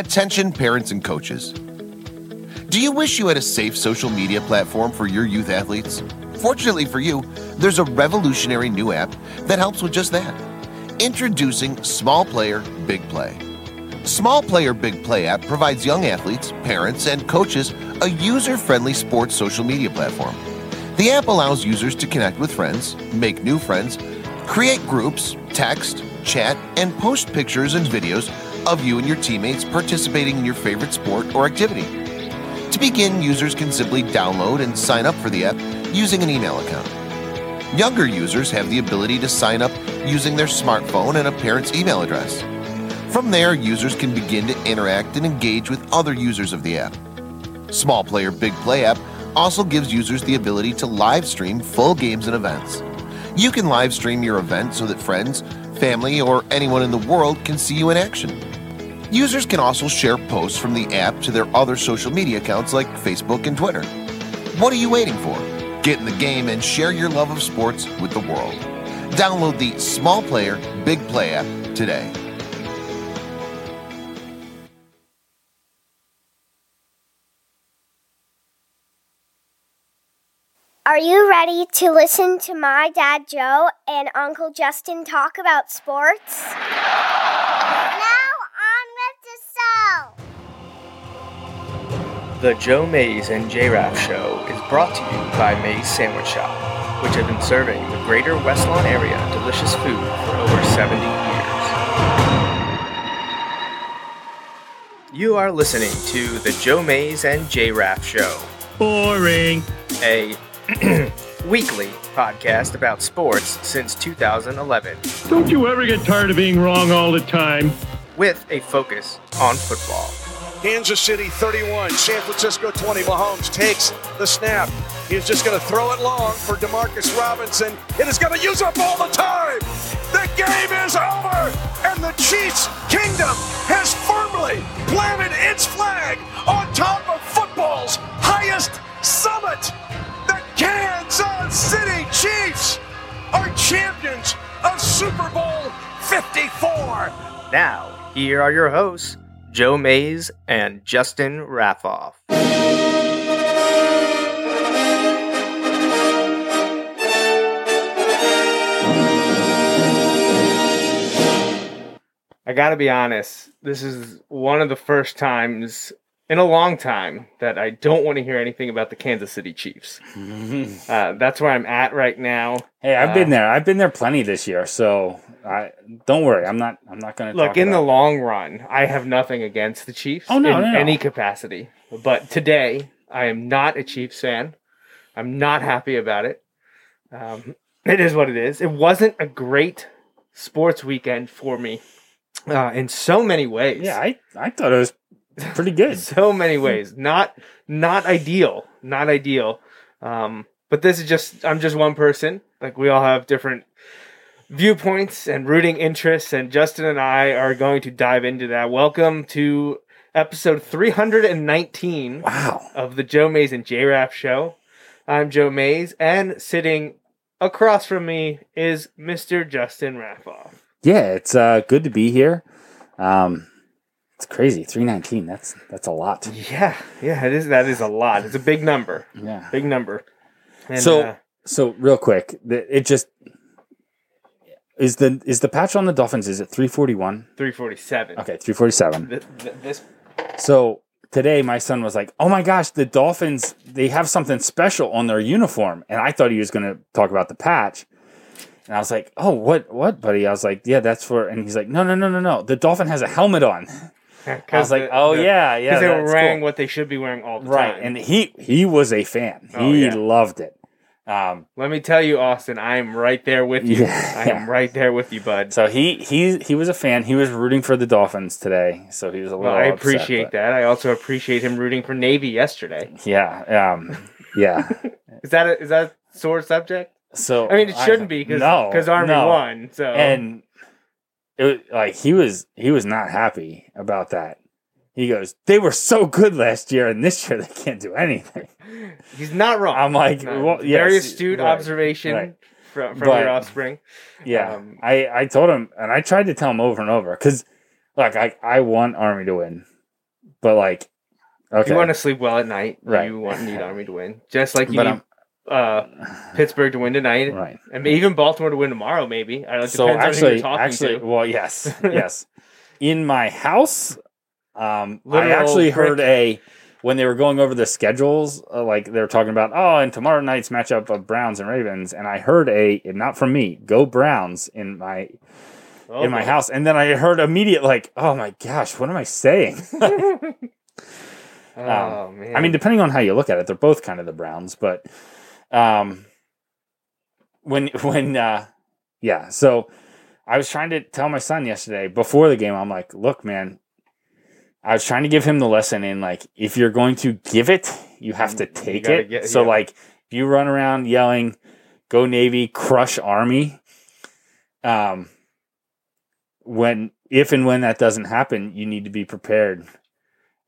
Attention parents and coaches. Do you wish you had a safe social media platform for your youth athletes? Fortunately for you, there's a revolutionary new app that helps with just that. Introducing Small Player Big Play. Small Player Big Play app provides young athletes, parents, and coaches a user friendly sports social media platform. The app allows users to connect with friends, make new friends, create groups, text, chat, and post pictures and videos of you and your teammates participating in your favorite sport or activity. To begin, users can simply download and sign up for the app using an email account. Younger users have the ability to sign up using their smartphone and a parent's email address. From there, users can begin to interact and engage with other users of the app. Small Player Big Play app also gives users the ability to live stream full games and events. You can live stream your event so that friends, family, or anyone in the world can see you in action. Users can also share posts from the app to their other social media accounts like Facebook and Twitter. What are you waiting for? Get in the game and share your love of sports with the world. Download the Small Player Big Play app today. Are you ready to listen to my dad Joe and Uncle Justin talk about sports? Now on with the show. The Joe Mays and J Raff Show is brought to you by Mays Sandwich Shop, which have been serving the greater West Lawn area delicious food for over 70 years. You are listening to the Joe Mays and J Raff Show, Boring. a weekly podcast about sports since 2011, Don't you ever get tired of being wrong all the time? With a focus on football. Kansas City 31, San Francisco 20. Mahomes takes the snap. He's just going to throw it long for Demarcus Robinson. It is going to use up all the time. The game is over, and the Chiefs' kingdom has firmly planted its flag on top of football's highest summit. The Kansas City Chiefs are champions of Super Bowl 54. Now, here are your hosts, Joe Mays and Justin Raffoff. I gotta be honest, this is one of the first times in a long time that I don't want to hear anything about the Kansas City Chiefs. Uh, that's where I'm at right now. Hey, I've Uh, been there. I've been there plenty this year, so I don't worry. I'm not. I'm not going to Look, in the long run, I have nothing against the Chiefs Oh, no, in no, no. any capacity. But today, I am not a Chiefs fan. I'm not happy about it. Um, it is what it is. It wasn't a great sports weekend for me uh, in so many ways. Yeah, I I thought it was pretty good. so many ways. Not not ideal. Not ideal. Um, but this is just I'm just one person. Like we all have different viewpoints and rooting interests, and Justin and I are going to dive into that. Welcome to episode 319 wow. of the Joe Mays and J Raff show. I'm Joe Mays, and sitting across from me is Mr. Justin Raffoff. Yeah, it's uh, good to be here. Um, it's crazy. Three nineteen. That's that's a lot. Yeah, yeah, it is. That is a lot. It's a big number. Yeah. Big number. And, so uh, so real quick, it just is the is the patch on the Dolphins. Is it three forty one? 347. Okay, three forty seven. Th- th- this So today, my son was like, "Oh my gosh, the Dolphins! They have something special on their uniform," and I thought he was going to talk about the patch. And I was like, "Oh, what, what, buddy?" I was like, "Yeah, that's for." And he's like, "No, no, no, no, no. The dolphin has a helmet on." I was like, "Oh yeah, yeah." because they were wearing cool." what they should be wearing all the right, time. and he he was a fan. Oh, he yeah. loved it. Um, let me tell you, Austin, I am right there with you. Yeah. I am right there with you, bud. so he he he was a fan. He was rooting for the Dolphins today. So he was a little. Well, I appreciate that. I also appreciate him rooting for Navy yesterday. Yeah, um, yeah. Is that a, is that a sore subject? So I mean, it shouldn't be because no, Army no. won. So and it like he was he was not happy about that. He goes, "They were so good last year, and this year they can't do anything." he's not wrong. I'm like, No, well, very astute right, observation right. from from But- your offspring. Yeah, Um, I I told him, and I tried to tell him over and over because, like, I I want Army to win. but like, okay, You want to sleep well at night. Right. You want need Army to win, just like you But need uh, Pittsburgh to win tonight, right. and even Baltimore to win tomorrow. Maybe I don't know. It So depends on who actually, actually, to. well, yes, yes. In my house, um, I actually heard a when they were going over the schedules, uh, like they were talking about, oh, and tomorrow night's matchup of Browns and Ravens, and I heard a not from me, go Browns in my Oh, in my boy. house, and then I heard immediate like, oh my gosh, what am I saying? Oh man. I mean, depending on how you look at it, they're both kind of the Browns, but um, when when uh, yeah, so I was trying to tell my son yesterday before the game, I'm like, look, man, I was trying to give him the lesson in like, if you're going to give it, you have to take it. get- so yeah. like, if you run around yelling, "Go Navy, crush Army," um, when if and when that doesn't happen, you need to be prepared.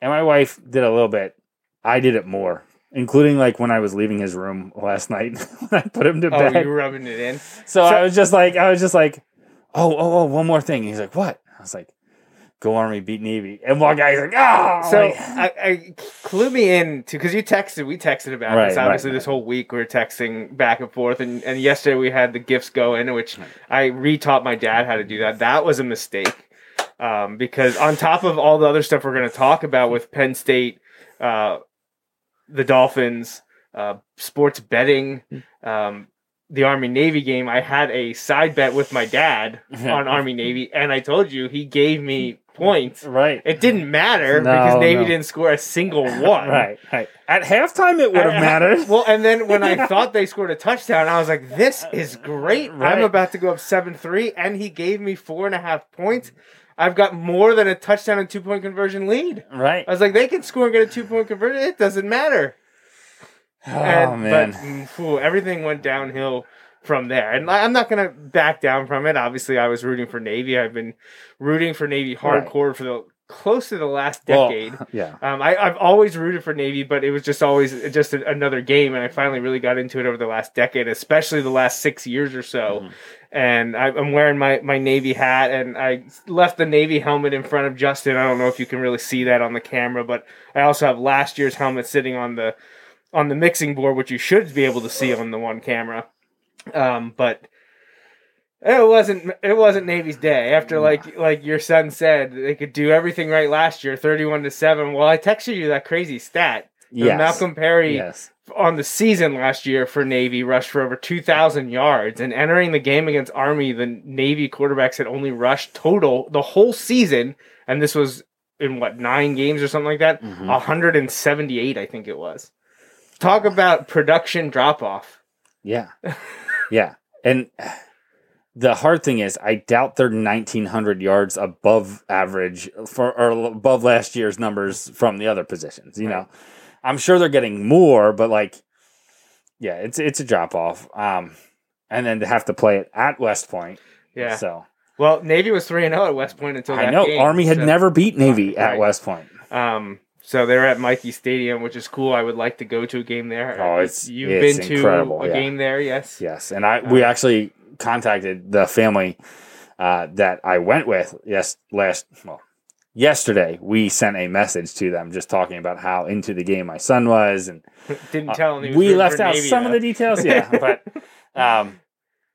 And my wife did a little bit. I did it more, including like when I was leaving his room last night when I put him to oh, bed. you were rubbing it in. so, so- I was just like, I was just like, oh, oh, oh, one more thing. he's like, what? I was like, go Army, beat Navy. And one guy's like, oh, So like- I, I clue me in to because you texted, we texted about Right, this. Obviously, right. this whole week we were texting back and forth, and, and yesterday we had the gifts go in, which I retaught my dad how to do that. That was a mistake um, because on top of all the other stuff we're going to talk about with Penn State, uh, the Dolphins, uh, sports betting. Um, the Army Navy game, I had a side bet with my dad on Army Navy, and I told you he gave me points. right. It didn't matter No, because Navy no. didn't score a single one. Right, right. At halftime, it would have mattered. Well, and then when I thought they scored a touchdown, I was like, "This is great! Right. I'm about to go up seven three, and he gave me four and a half points. I've got more than a touchdown and two point conversion lead. Right. I was like, they can score and get a two point conversion. It doesn't matter. Oh, And- man. But mm, everything went downhill from there. And I'm not going to back down from it. Obviously, I was rooting for Navy. I've been rooting for Navy Right. hardcore for the close to the last Well, decade. yeah. Um, I, I've always rooted for Navy, but it was just always just a, another game, and I finally really got into it over the last decade, especially the last six years or so. Mm-hmm. And I, I'm wearing my, my Navy hat, and I left the Navy helmet in front of Justin. I don't know if you can really see that on the camera, but I also have last year's helmet sitting on the on the mixing board, which you should be able to see on the one camera. Um, but it wasn't it wasn't Navy's day. After like like your son said, they could do everything right last year, thirty-one to seven. Well, I texted you that crazy stat. Yes. Malcolm Perry Yes. On the season last year for Navy rushed for over 2,000 yards. And entering the game against Army, the Navy quarterbacks had only rushed total the whole season. And this was in what, nine games or something like that? Mm-hmm. 178, I think it was. Talk about production drop off. Yeah. yeah. And the hard thing is, I doubt they're 1,900 yards above average for or above last year's numbers from the other positions. You know, I'm sure they're getting more, but like, yeah, it's it's a drop off. Um, and then to have to play it at West Point. Yeah. So Well, Navy was 3 and 0 at West Point until that I know game, Army had so- never beat Navy at West Point. Um, so they're at Michie Stadium, which is cool. I would like to go to a game there. Oh, it's- you've it's been to a yeah. game there, yes. Yes, and I we actually contacted the family uh, that I went with. Yes, last well, yesterday we sent a message to them just talking about how into the game my son was, and Didn't tell him Uh, we left out some of the details. Yeah, but um,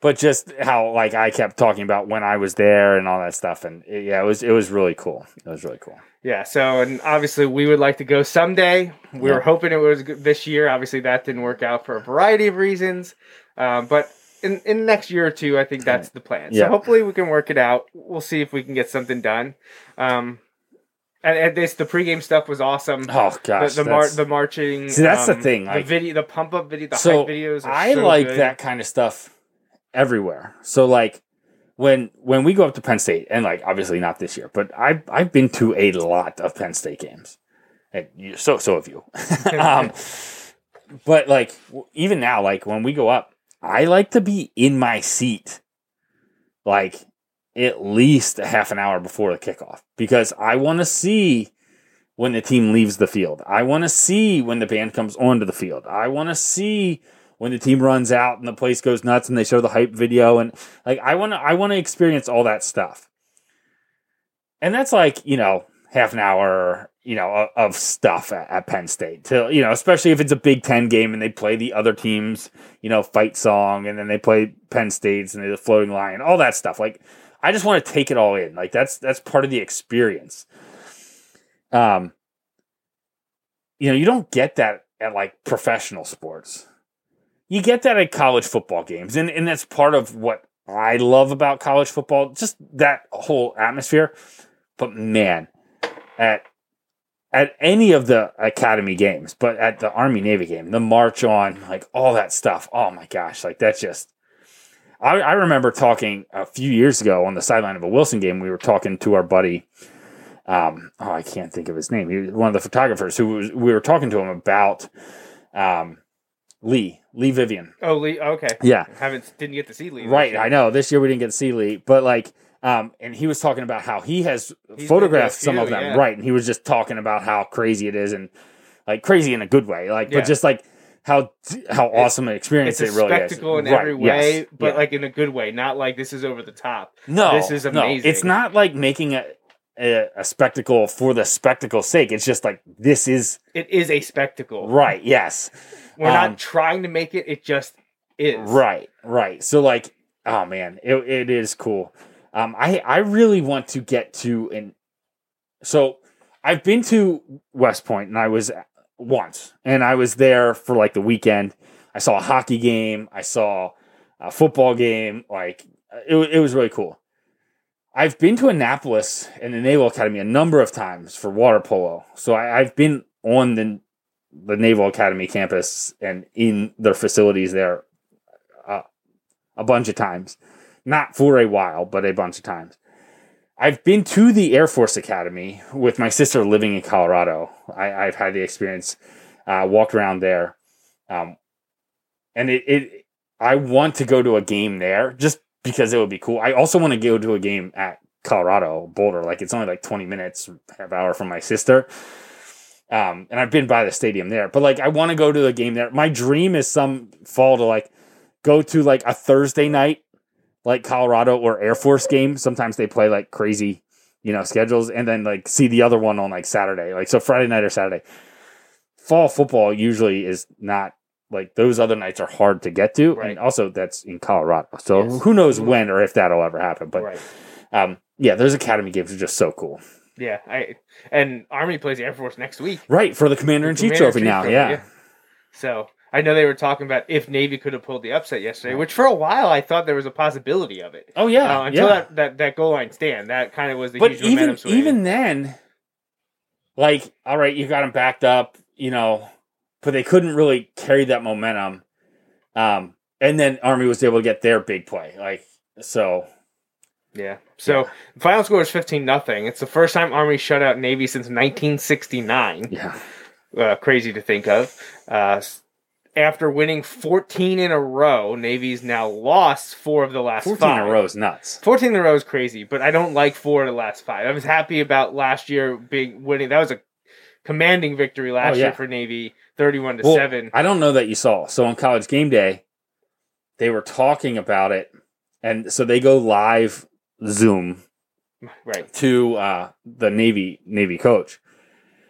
but just how like I kept talking about when I was there and all that stuff, and it, yeah, it was it was really cool. It was really cool. Yeah, so and obviously we would like to go someday. We were hoping it was this year. Obviously that didn't work out for a variety of reasons. Um, but in in the next year or two, I think that's the plan. Yeah. So hopefully we can work it out. We'll see if we can get something done. Um, and, and this the pregame stuff was awesome. Oh gosh, the the, mar- the marching. See, that's the um, thing, The video, the pump up video, the so hype videos. I so like good. that kind of stuff everywhere. So like when when we go up to Penn State, and like obviously not this year, but I've I've been to a lot of Penn State games, and you, so so have you. um, but like even now, like when we go up, I like to be in my seat, like at least a half an hour before the kickoff, because I want to see when the team leaves the field. I want to see when the band comes onto the field. I want to see when the team runs out and the place goes nuts and they show the hype video and like I want to I want to experience all that stuff. And that's like, you know, half an hour, you know, of, stuff at, at Penn State. You know, especially if it's a Big Ten game and they play the other teams, you know, fight song, and then they play Penn State's and the floating line, all that stuff. Like, I just want to take it all in. Like that's that's part of the experience. Um, you know, you don't get that at like professional sports. You get that at college football games, and and that's part of what I love about college football, just that whole atmosphere. But man, at at any of the academy games, but at the Army Navy game, the march on, like all that stuff. Oh my gosh, like that's just. I, I remember talking a few years ago on the sideline of a Wilson game. We were talking to our buddy. Um, oh, I can't think of his name. He was one of the photographers who was. We were talking to him about um, Lee Lee Vivian. Oh, Lee. Okay. Yeah, Haven't didn't get to see Lee. Right, year. I know. This year we didn't get to see Lee, but like, um, and he was talking about how he has He's photographed to some of them, yeah. right? And he was just talking about how crazy it is, and like crazy in a good way, like, Yeah. but just like how how awesome an experience It's a it really spectacle is. in Right, every way, yes, but yeah. like in a good way, not like this is over the top. no, this is no, amazing. it's not like making a, a a spectacle for the spectacle's sake. It's just like this is It is a spectacle. right. Yes, We're Um, not trying to make it. It just is. Right, right. So like, oh man, it, it is cool. Um, I I really want to get to an. So I've been to West Point and I was once, and I was there for like the weekend. I saw a hockey game. I saw a football game. Like it, it was really cool. I've been to Annapolis and the Naval Academy a number of times for water polo. So I, I've been on the the Naval Academy campus and in their facilities there uh, a bunch of times. Not for a while, but a bunch of times. I've been to the Air Force Academy with my sister living in Colorado. I, I've had the experience, uh, walked around there. Um, and it, it, I want to go to a game there just because it would be cool. I also want to go to a game at Colorado Boulder. Like it's only like 20 minutes, half hour from my sister. Um, and I've been by the stadium there, but like I want to go to the game there. My dream is some fall to like go to like a Thursday night, like Colorado or Air Force game. Sometimes they play like crazy, you know, schedules, and then like see the other one on like Saturday, like so Friday night or Saturday. Fall football usually is not like those other nights are hard to get to, Right. and also that's in Colorado. So Yes. who knows when or if that'll ever happen? But right. um, yeah, those academy games are just so cool. Yeah. I and Army plays the Air Force next week. Right for the Commander in Chief trophy now, trophy, yeah. So I know they were talking about if Navy could have pulled the upset yesterday, which for a while I thought there was a possibility of it. Oh yeah, Uh, until yeah. that, that that goal line stand, that kind of was the but huge momentum even even then, like, all right, you got them backed up, you know, but they couldn't really carry that momentum. Um, and then Army was able to get their big play, like so. yeah. So the final score is fifteen nothing. It's the first time Army shut out Navy since 1969. Yeah, uh, crazy to think of. Uh, after winning 14 in a row, Navy's now lost four of the last fourteen in a row is nuts. 14 in a row is crazy, but I don't like four of the last five. I was happy about last year being winning. That was a commanding victory last Oh, yeah. year for Navy, 31 to Well, 7. I don't know that you saw. So on College Game Day, they were talking about it, and so they go live Zoom Right. to uh, the Navy Navy coach.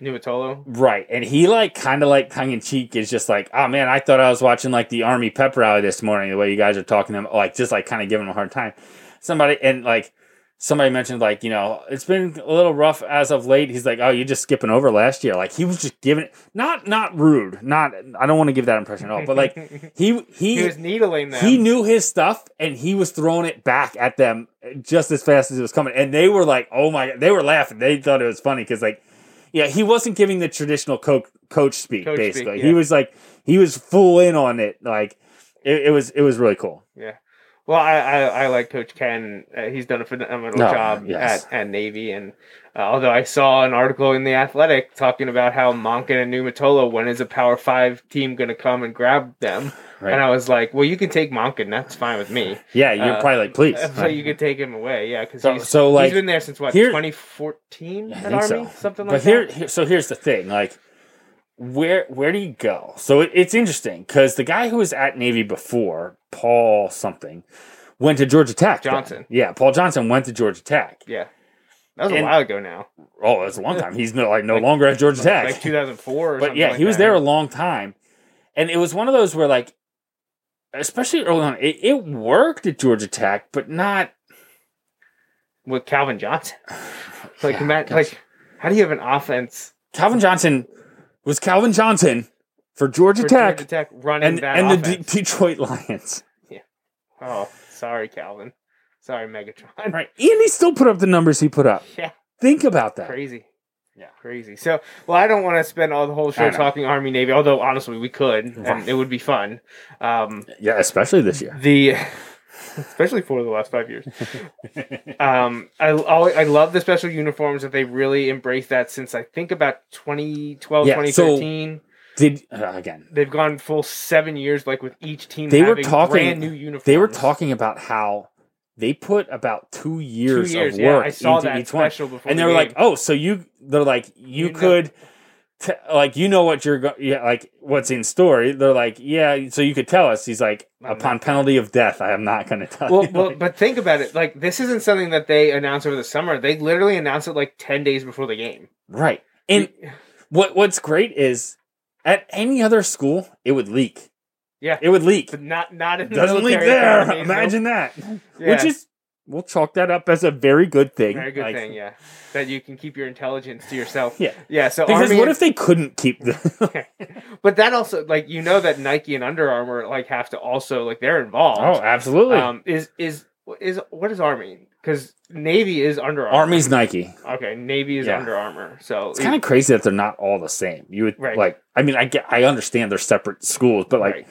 Niumatalolo. Right. And he like kind of like tongue in cheek is just like, oh man, I thought I was watching like the Army pep rally this morning, the way you guys are talking to him, like just like kind of giving him a hard time. Somebody and like somebody mentioned like, you know, it's been a little rough as of late. He's like, Oh, you're just skipping over last year. Like he was just giving it not not rude, not I don't want to give that impression at all, but like he he He was needling them. he knew his stuff and he was throwing it back at them just as fast as it was coming. And they were like, oh my, they were laughing. They thought it was funny because, like, yeah, he wasn't giving the traditional co- coach speak, Coach speak, basically. yeah. He was like, he was full in on it. Like, it, it was, it was really cool. Yeah. Well, I, I, I like Coach Ken. Uh, he's done a phenomenal No, job yes. at, at Navy. And uh, although I saw an article in The Athletic talking about how Monken and Niumatalolo, when is a Power Five team going to come and grab them? Right. And I was like, well, you can take Monken. That's fine with me. Yeah, you're Uh, probably like, please. So you could take him away. Yeah. Because So- he's, so, like, he's been there since what, here- 2014 I at Army? so. Something like but here, that? here, so here's the thing, like, where where do you go? So it, it's interesting because the guy who was at Navy before, Paul something, went to Georgia Tech. then. Johnson. Yeah, Paul Johnson went to Georgia Tech. Yeah. That was a while ago now. Oh, that's a long time. He's no, like no longer at Georgia Tech. Like 2004 or but yeah, like he was that. there a long time, and it was one of those where like, especially early on, it, it worked at Georgia Tech, but not with Calvin Johnson. Like, Yeah, Matt, like, how do you have an offense Calvin Johnson was Calvin Johnson for Georgia for Tech Georgia Tech running and and the? D- Detroit Lions. Yeah. Oh, sorry, Calvin. Sorry, Megatron. Right, and he still put up the numbers he put up. Yeah, Think about that. crazy. Yeah. crazy. So, well, I don't want to spend all the whole show talking Army Navy, although honestly we could, and it would be fun. Um, Yeah, especially this year. the especially for the last five years. Um, I always, I love the special uniforms that they really embraced that since I think about 2012, Yeah, so- 2013. Did uh, again? They've gone full seven years, like with each team. They were having talking. brand new uniforms. They were talking about how they put about two years, years, of yeah, work I saw into that each one, before and they were like, "Oh, so you?" They're like, "You, You could." T- like you know what you're go- yeah like what's in store they're like yeah so you could tell us he's like I'm upon penalty of death i am not going to tell Well, you well, but think about it. Like this isn't something that they announced over the summer. They literally announced it like ten days before the game. right and what what's great is at any other school it would leak Yeah, it would leak but not not in the doesn't leak there imagine that Yeah. which is we'll chalk that up as a very good thing very good Like, thing. Yeah, that you can keep your intelligence to yourself. yeah yeah. So because Army what and- if they couldn't keep the But that also like you know that Nike and Under Armour like have to also like they're involved. oh absolutely um, is is is what is Army? Because Navy is Under Armour. army's nike Okay, Navy is Yeah. Under Armour. So it's kind of crazy that they're not all the same you would Right. like i mean i get i understand they're separate schools but like right.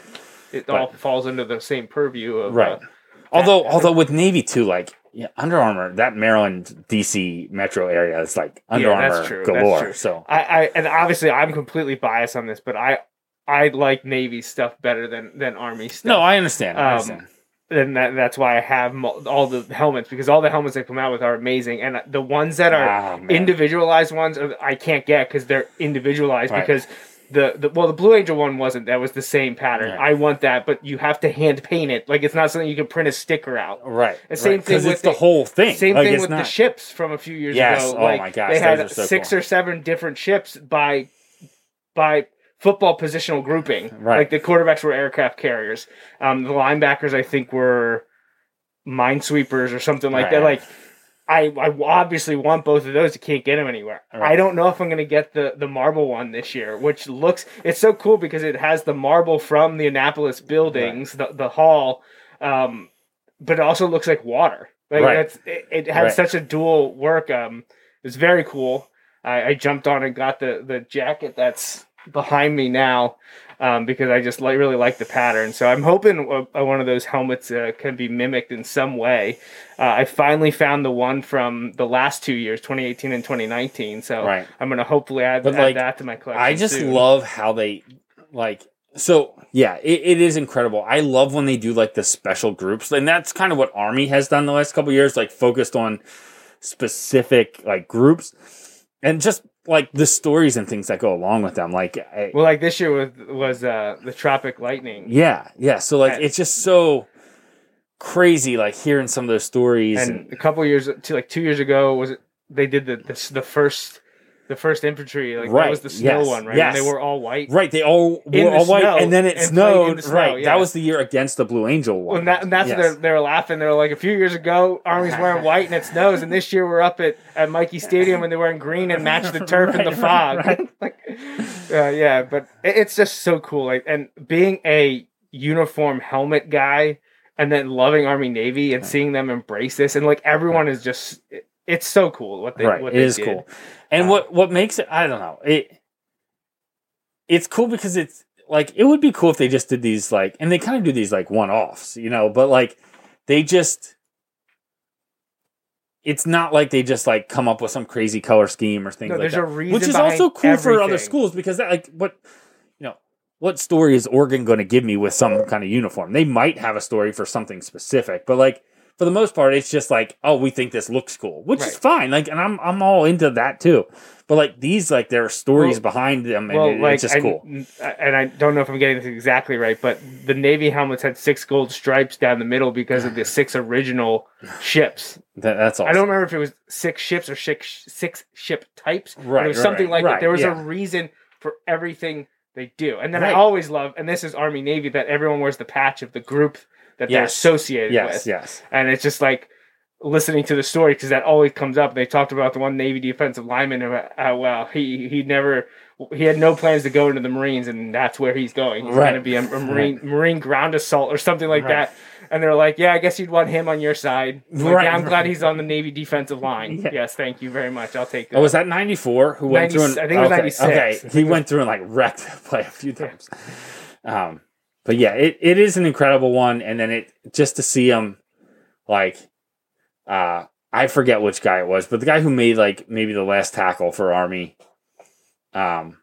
it all falls under the same purview of Right. uh, Although, although with Navy too, like yeah, Under Armour, that Maryland, DC metro area is like Under Yeah, that's Armour true, that's galore. true. So I, I and obviously I'm completely biased on this, but I I like Navy stuff better than than Army stuff. no, I understand. I Um, understand. And that, that's why I have all the helmets because all the helmets they come out with are amazing, and the ones that are man. individualized ones I can't get because they're individualized Right. because. The, the well the blue angel one wasn't that was the same pattern Right. i want that but you have to hand paint it like it's not something you can print a sticker out right. the same right, thing with the the- whole thing. same Like, thing with the ships from a few years Yes. ago Oh like my gosh, they had so six cool. or seven different ships by by football positional grouping Right. like the quarterbacks were aircraft carriers um, the linebackers i think were minesweepers or something like that like I, I obviously want both of those. You can't get them anywhere. Right. I don't know if I'm going to get the, the marble one this year, which looks it's so cool because it has the marble from the Annapolis buildings, the the hall, um, but it also looks like water. Like Right. that's it, it has Right. such a dual work. Um, it's very cool. I, I jumped on and got the the jacket that's behind me now. Um, because I just like really like the pattern, so I'm hoping uh, one of those helmets uh, can be mimicked in some way. Uh, I finally found the one from the last two years, 2018 and 2019. So Right. I'm gonna hopefully add, But, add like, that to my collection. I just soon. love how they like. So yeah, it, it is incredible. I love when they do like the special groups, and that's kind of what Army has done the last couple years, like focused on specific like groups, and just like the stories and things that go along with them. Like, I, Well, like this year was was uh, the Tropic Lightning, yeah, yeah. So like, And- it's just so crazy, like hearing some of those stories. and And, a couple years, like two years ago, was it they did the the, the first the first infantry, like that was the snow yes, one, right? yes. And they were all white. right, they all were the all white, and then it and snowed. the snow, right, yeah. that was the year against the Blue Angel one. And, that, and that's Yes. what they're, they're laughing. They're like, a few years ago, Army's wearing white and it snows, and this year we're up at, at Michie Stadium and they're wearing green and match the turf and the fog. right, like, uh, yeah, but it, it's just so cool. Like, and being a uniform helmet guy, and then loving Army Navy and seeing them embrace this, and like everyone is just, it's so cool what they right, what it they is did. cool. And Um, what what makes it? I don't know. It it's cool because it's like it would be cool if they just did these like, and they kind of do these like one offs, you know. But like they just. It's not like they just like come up with some crazy color scheme or things No, like there's that, a reason which is also cool for other schools because that like what you know what story is Oregon going to give me with some kind of uniform? They might have a story for something specific, but like for the most part, it's just like, oh, we think this looks cool, which is fine. Like, and I'm I'm all into that too. But like these, like there are stories Well- behind them, and well, it- like, it's just I, cool. and I don't know if I'm getting this exactly right, but the Navy helmets had six gold stripes down the middle because of the six original ships. That, that's awesome. I don't remember if it was six ships or six six ship types. but Right, it was right, something right, like right, that. There was yeah. a reason for everything they do. And then Right. I always love, and this is Army Navy, that everyone wears the patch of the group that they're associated Yes, with. yes. And it's just like listening to the story because that always comes up. They talked about the one Navy defensive lineman who, how well he he never he had no plans to go into the Marines, and that's where he's going. He's Right. going to be a, a Marine Marine ground assault or something like Right. that. And they're like, "Yeah, I guess you'd want him on your side." Like, Right, "Yeah, I'm right. glad he's on the Navy defensive line. Yeah. Yes, thank you very much. I'll take that. Oh, was that ninety four? Who went 90 through? I think it was okay, 96. I Okay, he went through and like wrecked the play a few times. Um, but yeah, it, it is an incredible one, and then it just to see him, like, uh, I forget which guy it was, but the guy who made like maybe the last tackle for Army, um,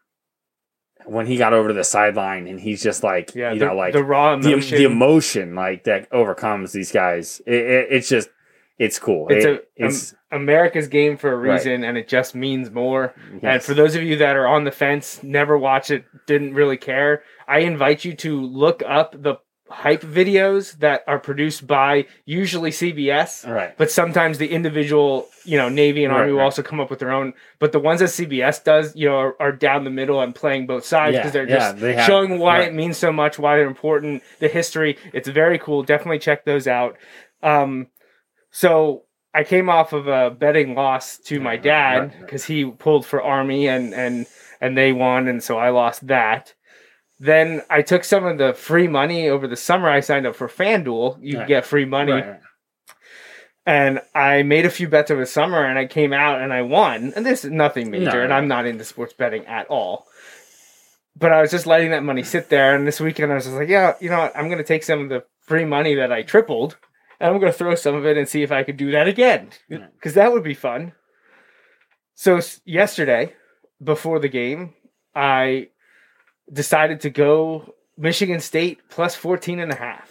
when he got over to the sideline and he's just like, yeah, you the, know, like the raw the, emotion. the emotion like that overcomes these guys. It, it, it's just, it's cool. it's It- a it's um, America's game for a Right. reason, and it just means more. And for those of you that are on the fence, never watch it, didn't really care, I invite you to look up the hype videos that are produced by usually CBS. right. But sometimes the individual, you know, Navy and Right, Army will right. also come up with their own. But the ones that CBS does, you know, are, are down the middle and playing both sides Yeah, because they're yeah, just they have- showing why right. it means so much, why they're important, the history. It's very cool. Definitely check those out. Um, so I came off of a betting loss to my dad right. because he pulled for Army and and and they won, and so I lost that. Then I took some of the free money over the summer. I signed up for FanDuel. You Right. get free money Right, right. and I made a few bets over the summer, and I came out and I won. And this is nothing major, No, and. I'm not into sports betting at all. But I was just letting that money sit there, and this weekend I was just like, yeah, you know what? I'm going to take some of the free money that I tripled, and I'm going to throw some of it and see if I could do that again, because that would be fun. So yesterday, before the game, I decided to go Michigan State plus 14 and a half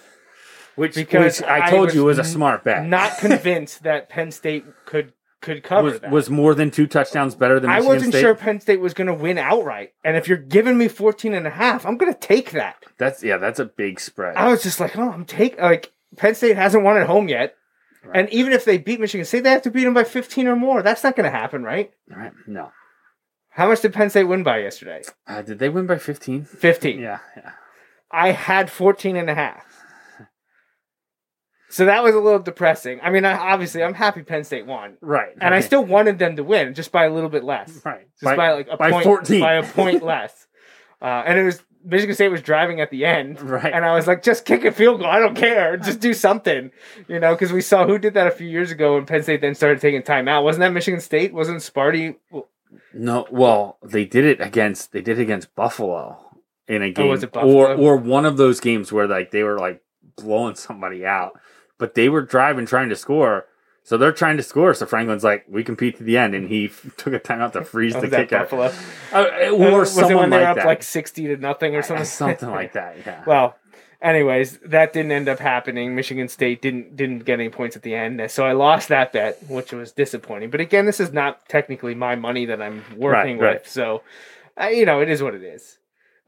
Which, Because which I I told was you was a smart bet. not convinced that Penn State could could cover was, that. was more than two touchdowns better than I Michigan wasn't State? sure Penn State was going to win outright. And if you're giving me 14 and a half, I'm going to take that. That's yeah, that's a big spread. I was just like, oh, I'm take like Penn State hasn't won at home yet. And even if they beat Michigan State, they have to beat them by 15 or more. That's not going to happen, right? Right, No, How much did Penn State win by yesterday? uh, did they win by fifteen? 15. Yeah, yeah. I had 14 and a half. So that was a little depressing. I mean, I, obviously, I'm happy Penn State won. Right, And I still wanted them to win, just by a little bit less. right just by, like a by point, 14. by a point less. Uh, and it was Michigan State was driving at the end, Right. And I was like, just kick a field goal. I don't care. Just do something, you know, because we saw who did that a few years ago when Penn State then started taking time out. Wasn't that Michigan State? Wasn't Sparty? No, well, they did it against they did it against Buffalo in a game, Oh, was it or Buffalo? or one of those games where like they were like blowing somebody out, but they were driving trying to score. So they're trying to score. So Franklin's like, "We compete to the end," and he took a timeout to freeze Oh, the was that kicker. Buffalo? Uh, Uh, or was it someone when they were like up that, like sixty to nothing or something? something like that. Yeah. Well, anyways, that didn't end up happening. Michigan State didn't didn't get any points at the end, so I lost that bet, which was disappointing. But again, this is not technically my money that I'm working Right, right. with, so uh, you know it is what it is.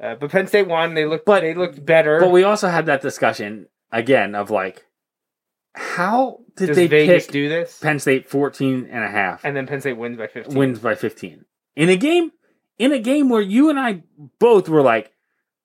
Uh, but Penn State won. They looked, but they looked better. But we also had that discussion again of like, how did Does they Vegas do this? Penn State 14 and a half and then Penn State wins by fifteen. wins by 15 in a game in a game where you and I both were like,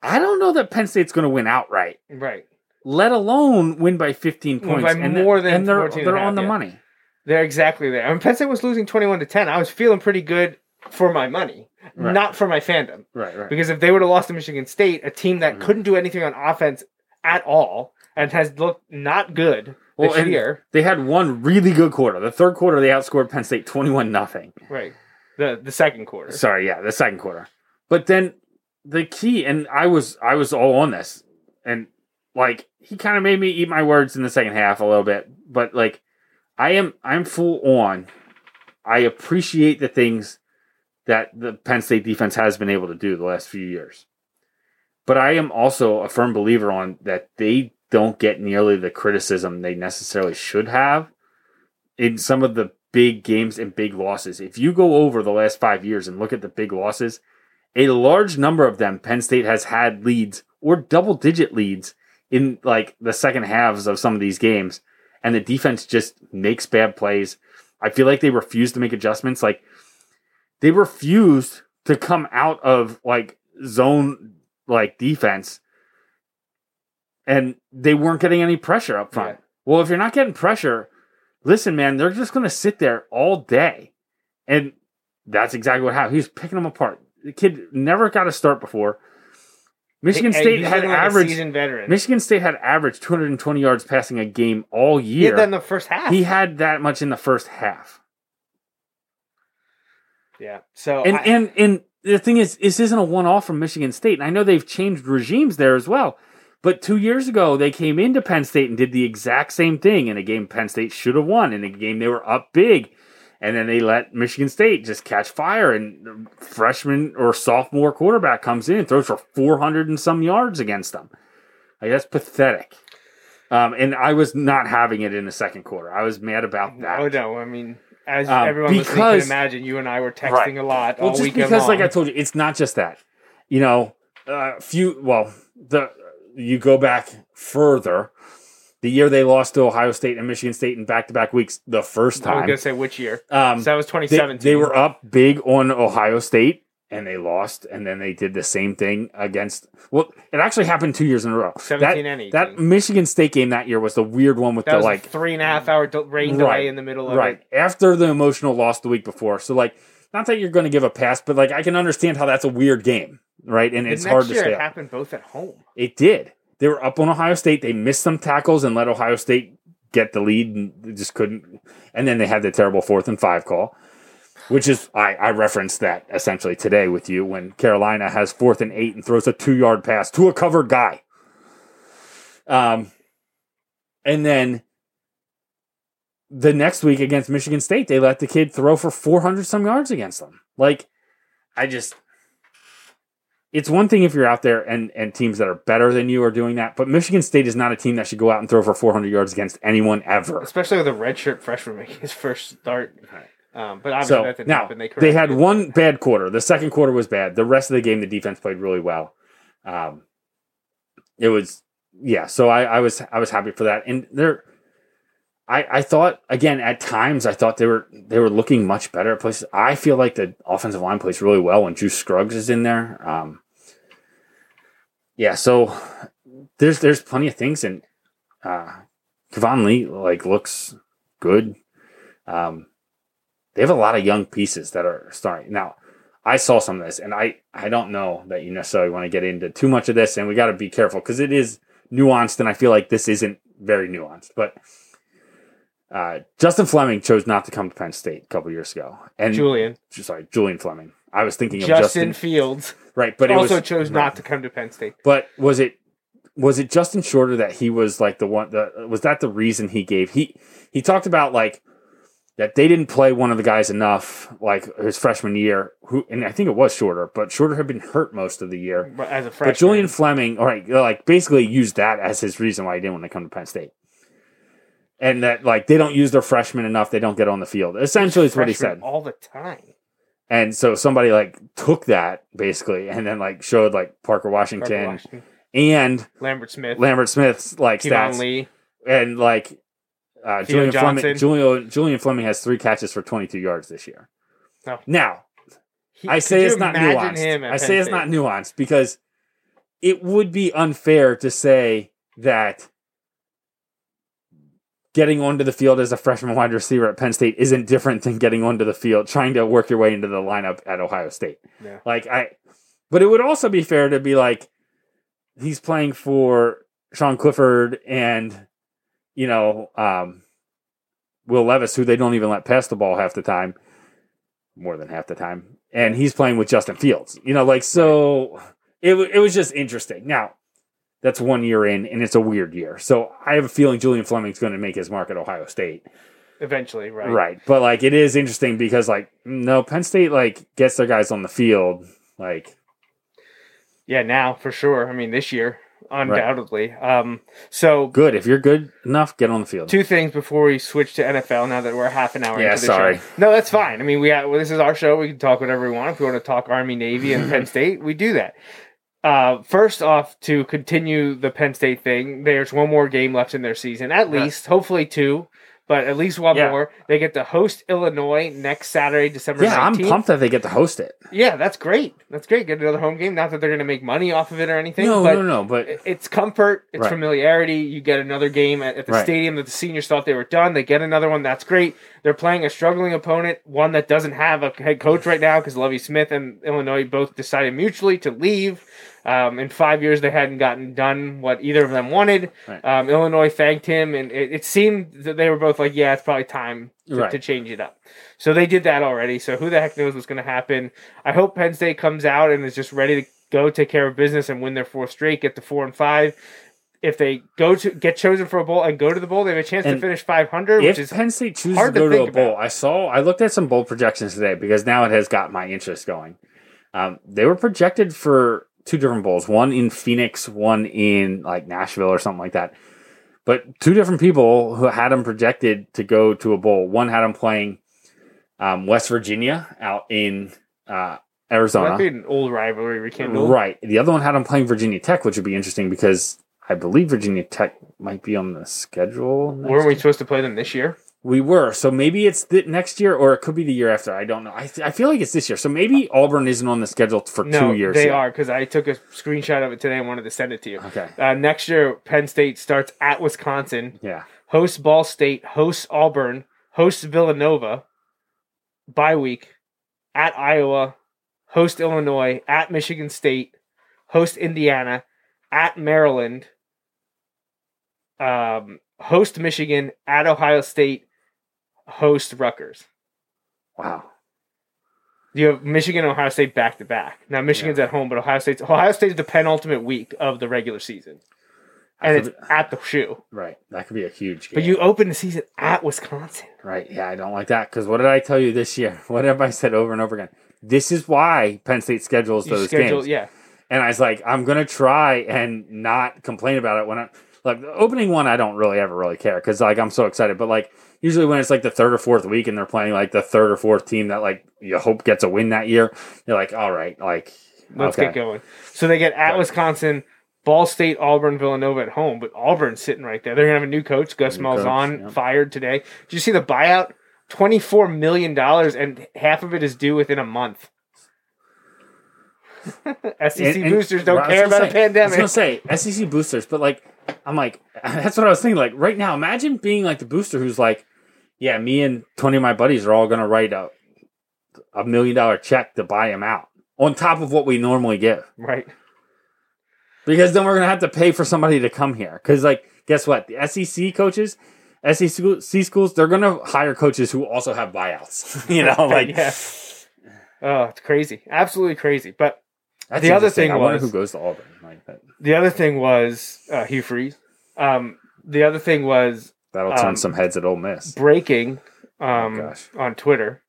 I don't know that Penn State's going to win outright, right? let alone win by 15 points by and more than and they're, 14 they're a half, on the yeah. money. They're exactly there. I mean, Penn State was losing twenty-one to ten. I was feeling pretty good for my money, Right. not for my fandom. Right, right. Because if they would have lost to Michigan State, a team Mm-hmm. that couldn't do anything on offense at all and has looked not good Well, this and year, they had one really good quarter. The third quarter, they outscored Penn State 21 nothing. right? The the second quarter, Sorry, yeah, the second quarter. But then the key, and I was I was all on this, and like he kind of made me eat my words in the second half a little bit. But like I am I'm full on. I appreciate the things that the Penn State defense has been able to do the last few years. But I am also a firm believer on that they don't get nearly the criticism they necessarily should have in some of the big games and big losses. If you go over the last five years and look at the big losses, a large number of them, Penn State has had leads or double digit leads in like the second halves of some of these games, and the defense just makes bad plays. I feel like they refuse to make adjustments. Like they refused to come out of like zone like defense and they weren't getting any pressure up front. Yeah. Well, if you're not getting pressure, listen, man, they're just going to sit there all day. And that's exactly what happened. He was picking them apart. The kid never got a start before. Michigan Hey, State had like average seasoned veteran. Michigan State had average 220 yards passing a game all he year. had that in the first half. he had that much in the first half. yeah. So And I- and and the thing is, this isn't a one off from Michigan State. And I know they've changed regimes there as well. But two years ago, they came into Penn State and did the exact same thing in a game Penn State should have won. In a game they were up big, and then they let Michigan State just catch fire. And freshman or sophomore quarterback comes in and throws for four hundred and some yards against them. Like that's pathetic. Um, and I was not having it in the second quarter. I was mad about that. oh no, I mean, as Um, everyone listening because- can imagine, you and I were texting Right. a lot well, all just because, like I told you, it's not just that. You know, uh, few. Well, the you go back further. The year they lost to Ohio State and Michigan State in back-to-back weeks, the first time. I was gonna say which year. um, so that was 2017. they were up big on Ohio State and they lost, and then they did the same thing against. Well, it actually happened two years in a row. 17 that, and 18. that Michigan State game that year was the weird one with That the like three and a half hour rain Right. delay in the middle of right it. after the emotional loss the week before. So like, not that you're going to give a pass, but like I can understand how that's a weird game, right? And The it's hard to stay. it up. happened both at home. It did. They were up on Ohio State. They missed some tackles and let Ohio State get the lead, and just couldn't. And then they had the terrible fourth and five call, which is I, I referenced that essentially today with you when Carolina has fourth and eight and throws a two yard pass to a covered guy. Um, and then the next week against Michigan State, they let the kid throw for four hundred some yards against them. Like, I just it's one thing if you're out there and, and teams that are better than you are doing that, but Michigan State is not a team that should go out and throw for 400 yards against anyone ever. Especially with a redshirt freshman making his first start. Um, but obviously So that didn't now happen. They, they had it. one bad quarter. The second quarter was bad. The rest of the game, the defense played really well. Um, it was yeah. So I, I was I was happy for that. And they're I I thought again at times I thought they were they were looking much better at places. I feel like the offensive line plays really well when Juice Scruggs is in there. Um, yeah. So there's there's plenty of things and uh, Keyvone Lee like looks good. Um, they have a lot of young pieces that are starting now. I saw some of this, and I I don't know that you necessarily want to get into too much of this, and we got to be careful because it is nuanced, and I feel like this isn't very nuanced. But uh, Justin Fleming chose not to come to Penn State a couple years ago, and Julian. sorry, Julian Fleming. I was thinking of Justin, Justin, Fields right? But it also was, chose not to come to Penn State. But was it was it Justin Shorter that he was like the one the was that the reason he gave he he talked about like that they didn't play one of the guys enough like his freshman year who and I think it was Shorter but Shorter had been hurt most of the year But as a freshman. but Julian Fleming all right like basically used that as his reason why he didn't want to come to Penn State and that like they don't use their freshmen enough they don't get on the field essentially is what he said all the time. and so somebody like took that basically and then like showed like Parker Washington, Parker Washington, and Lambert Smith, Lambert Smith's like Keyvone stats Lee. and like uh, Julian Fleming. Julian, Julian Fleming has three catches for 22 yards this year. Oh. Now He- I say it's not nuanced. I Penn say it's not nuanced because it would be unfair to say that getting onto the field as a freshman wide receiver at Penn State isn't different than getting onto the field trying to work your way into the lineup at Ohio State. Yeah. Like I but it would also be fair to be like he's playing for Sean Clifford and you know um Will Levis who they don't even let pass the ball half the time more than half the time and he's playing with Justin Fields. You know like so it it was just interesting. Now that's one year in, and it's a weird year. So I have a feeling Julian Fleming's going to make his mark at Ohio State. Eventually, right? Right. But like it is interesting because like no Penn State like gets their guys on the field like Yeah, now for sure. I mean, this year undoubtedly. Um, so Good. If you're good enough, get on the field. two things before we switch to NFL. Now that we're half an hour Yeah, into the sorry. show. No, that's fine. I mean, we have, well, this is our show. We can talk whatever we want. If we want to talk Army, Navy, and Penn State, we do that. Uh, first off, to continue the Penn State thing, there's one more game left in their season, at least, hopefully two, but at least one Yeah. more. They get to host Illinois next Saturday, December yeah, I'm pumped that they get to host it. Yeah, that's great. That's great. Get another home game. Not that they're going to make money off of it or anything. No, but no, no. But it's comfort, it's Right. familiarity. You get another game at, at the Right. stadium that the seniors thought they were done. They get another one. That's great. They're playing a struggling opponent, one that doesn't have a head coach right now because Lovie Smith and Illinois both decided mutually to leave. Um, in five years, they hadn't gotten done what either of them wanted. Right. Um, Illinois thanked him, and it, it seemed that they were both like, "Yeah, it's probably time to, Right. to change it up." So they did that already. So who the heck knows what's going to happen? I hope Penn State comes out and is just ready to go take care of business and win their fourth straight, get to four and five. If they go to get chosen for a bowl and go to the bowl, they have a chance to finish 500, if which is Penn State chooses to hard to go to, a bowl, about. I saw, I looked at some bowl projections today because now it has got my interest going. Um, they were projected for two different bowls, one in Phoenix, one in like Nashville or something like that. But two different people who had them projected to go to a bowl. One had them playing um, West Virginia out in uh, Arizona. that'd be an old rivalry rekindled. Right. The other one had them playing Virginia Tech, which would be interesting because I believe Virginia Tech might be on the schedule. Weren't we supposed to play them this year? We were. So maybe it's the next year or it could be the year after. I don't know. I, th- I feel like it's this year. So maybe Auburn isn't on the schedule for No, two years. they yet. are because I took a screenshot of it today and wanted to send it to you. Okay. Uh, next year, Penn State starts at Wisconsin, Yeah. hosts Ball State, hosts Auburn, hosts Villanova, bye week, at Iowa, host Illinois, at Michigan State, host Indiana, at Maryland, um, host Michigan, at Ohio State, host Rutgers. Wow. You have Michigan and Ohio State back to back. Now Michigan's at home, but Ohio State's Ohio State's the penultimate week of the regular season, and it's could at the shoe. Right. That could be a huge game. But you open the season at Wisconsin. Right. Yeah, I don't like that because what did I tell you this year? What have I said over and over again? This is why Penn State schedules You those schedule, games. yeah. And I was like, I'm gonna try and not complain about it when I like the opening one. I don't really ever really care because like I'm so excited. But like usually when it's like the third or fourth week and they're playing like the third or fourth team that like you hope gets a win that year, you're like, all right, like Let's okay. get going. So they get at Right. Wisconsin, Ball State, Auburn, Villanova at home, but Auburn's sitting right there. They're gonna have a new coach, Gus New coach, Malzahn, yep. fired today. Did you see the buyout? Twenty four million dollars, and half of it is due within a month. SEC And- and- boosters don't care about a pandemic. I was gonna say SEC boosters, but like I'm like that's what I was thinking. Like right now, imagine being like the booster who's like, yeah, me and twenty of my buddies are all gonna write a a million dollar check to buy him out on top of what we normally give. Right. because then we're gonna have to pay for somebody to come here. Because like, guess what? The SEC coaches, SEC schools, they're gonna hire coaches who also have buyouts. you know, like yeah. Oh, it's crazy. Absolutely crazy. But that's The other thing I wonder was- who goes to Auburn. Like the other thing was uh, Hugh Freeze. Um, the other thing was that'll turn Um, some heads at Ole Miss. breaking um, gosh. on Twitter.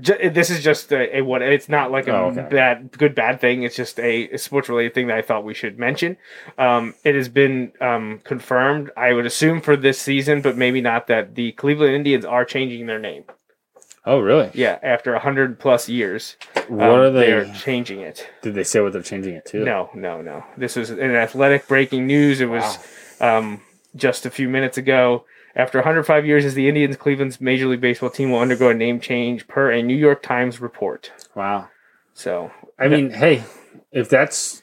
Ju- this is just a, a what it's not like a Oh, okay. bad good bad thing it's just a, a sports related thing that i thought we should mention um, it has been um, confirmed i would assume for this season but maybe not that the cleveland indians are changing their name Oh, really? yeah after 100 plus years What um, are they? are changing it Did they say what they're changing it to? no no no this was an athletic breaking news it was um, just a few minutes ago after 105 years as the indians cleveland's major league baseball team will undergo a name change per a new york times report Wow. so I mean, hey, if that's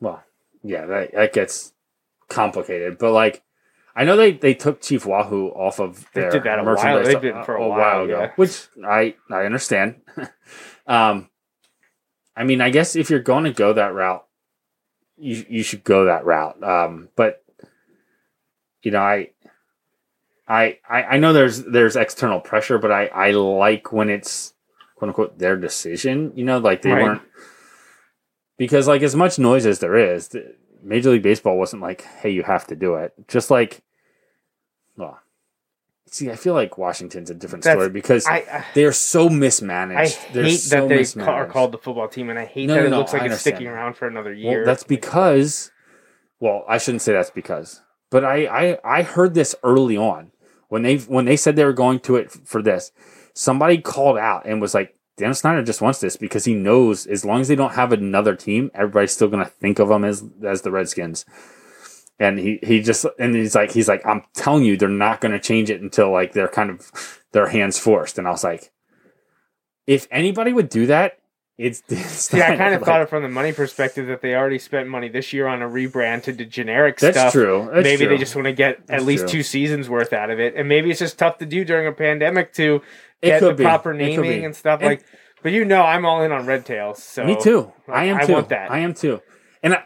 well, yeah, that that gets complicated. But like, I know they they took Chief Wahoo off of their They did that a while- they did it for a while, yeah. which I I understand. um, I mean, I guess if you're going to go that route, you you should go that route. Um, but you know, I. I, I know there's there's external pressure, but I, I like when it's quote unquote their decision. You know, like they Right. weren't because like as much noise as there is, Major League Baseball wasn't like, hey, you have to do it. Just like, well, see, I feel like Washington's a different That's- story because I I, they are so mismanaged. I They're hate so that they ca- are called the football team, and I hate No, that no, it no, looks like it's sticking around for another year. Well, that's because well, I shouldn't say that's because, but I, I, I heard this early on when they when they said they were going to it for this. Somebody called out and was like, Dan Snyder just wants this because he knows as long as they don't have another team, everybody's still going to think of them as as the Redskins. And he he just and he's like he's like I'm telling you they're not going to change it until like they're kind of their hands forced. And I was like, if anybody would do that, it's, it's Yeah, I kind of like- thought it from the money perspective that they already spent money this year on a rebrand to the generic That's stuff. true. That's maybe true. they just want to get That's at least true. two seasons worth out of it, and maybe it's just tough to do during a pandemic to get the be. proper naming and stuff. And- like, but you know, I'm all in on Red Tails. So Me too. like, I am I too. want that. I am too. And I,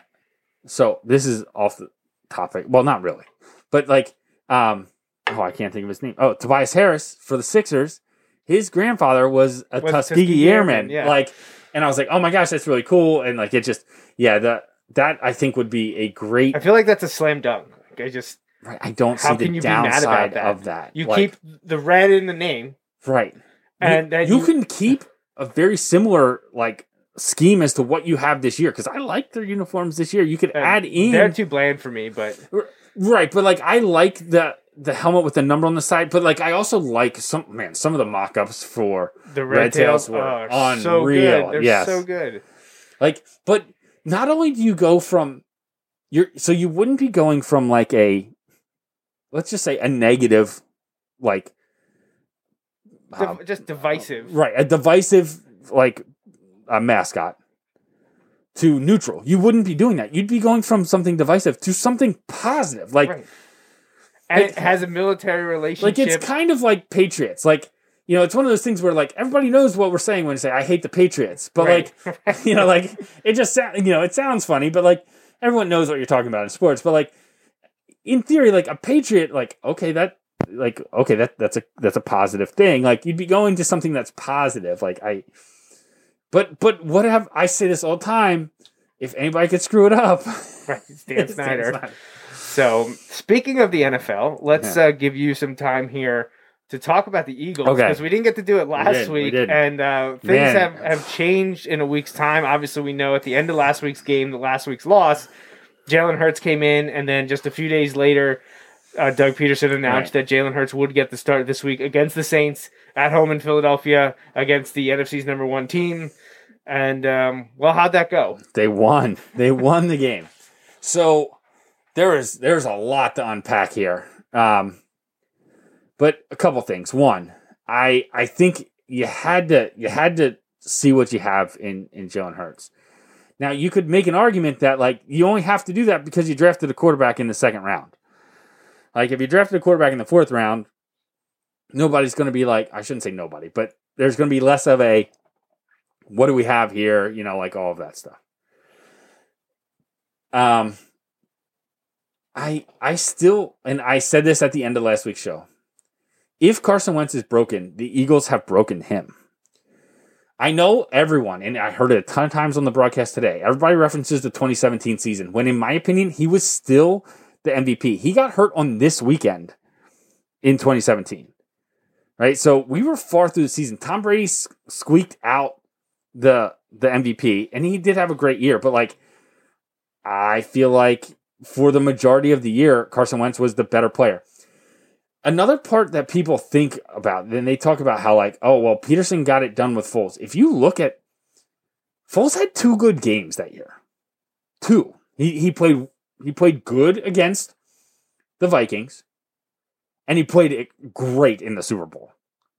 so this is off the topic. Well, not really, but like, um, oh, I can't think of his name. Oh, Tobias Harris for the Sixers. His grandfather was a Tuskegee, Tuskegee Airman. Airman, yeah. Like, and I was like, oh my gosh, that's really cool. And like, it just, yeah, that that I think would be a great. I feel like that's a slam dunk. Like, I just Right, I don't see the can you be mad downside that? of that. You Like, keep the red in the name, right, and you, then you you- can keep a very similar like scheme as to what you have this year because I like their uniforms this year. You could add in They're too bland for me, but Right, but like I like the the helmet with the number on the side, but like I also like some man some of the mock-ups for the Red red, tails Tails were so unreal. good. They're Yes. so good. like but not only do you go from you're so you wouldn't be going from like a let's just say a negative like Div- um, just divisive. right a divisive like a mascot to neutral. You wouldn't be doing that. You'd be going from something divisive to something positive. Like right. And it has a military relationship. like it's kind of like Patriots. Like you know, it's one of those things where like everybody knows what we're saying when we say I hate the Patriots, but Right. like you know, like it just sounds you know it sounds funny, but like everyone knows what you're talking about in sports. But like in theory, like a Patriot, like okay, that like okay, that that's a that's a positive thing. Like you'd be going to something that's positive. Like I, but but what have I say this all the time? If anybody could screw it up, Right, it's Dan it's Dan Snyder. Snyder. So, speaking of the NFL, let's Yeah. uh, give you some time here to talk about the Eagles Okay. because we didn't get to do it last we week, didn't. and uh, things Man. have, have changed in a week's time. Obviously, we know at the end of last week's game, the last week's loss, Jalen Hurts came in, and then just a few days later, uh, Doug Pederson announced that Jalen Hurts would get the start this week against the Saints at home in Philadelphia against the NFC's number one team. And um, well, how'd that go? They won. They won the game. So there is there's a lot to unpack here. Um, but a couple things. One, I I think you had to you had to see what you have in in Jalen Hurts. Now you could make an argument that like you only have to do that because you drafted a quarterback in the second round. Like if you drafted a quarterback in the fourth round, nobody's going to be like I shouldn't say nobody, but there's going to be less of a what do we have here? You know, like all of that stuff. Um, I I still and I said this at the end of last week's show. If Carson Wentz is broken, the Eagles have broken him. I know everyone, and I heard it a ton of times on the broadcast today. Everybody references the 2017 season, when in my opinion, he was still the MVP. He got hurt on this weekend in 2017. Right? So we were far through the season. Tom Brady squeaked out the the MVP, and he did have a great year, but like I feel like for the majority of the year, Carson Wentz was the better player. Another part that people think about, then they talk about how like, oh well, Pederson got it done with Foles. If you look at Foles had two good games that year. Two. He he played he played good against the Vikings, and he played it great in the Super Bowl.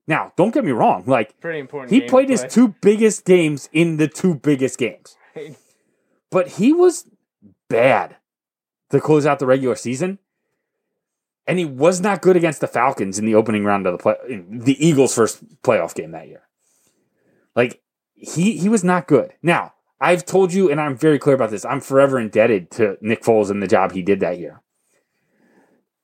Now, don't get me wrong, like Pretty important. he played his two biggest games in the two biggest games. But he was bad to close out the regular season. And he was not good against the Falcons in the opening round of the play, the Eagles' first playoff game that year. Like he he was not good. Now, I've told you and I'm very clear about this. I'm forever indebted to Nick Foles and the job he did that year.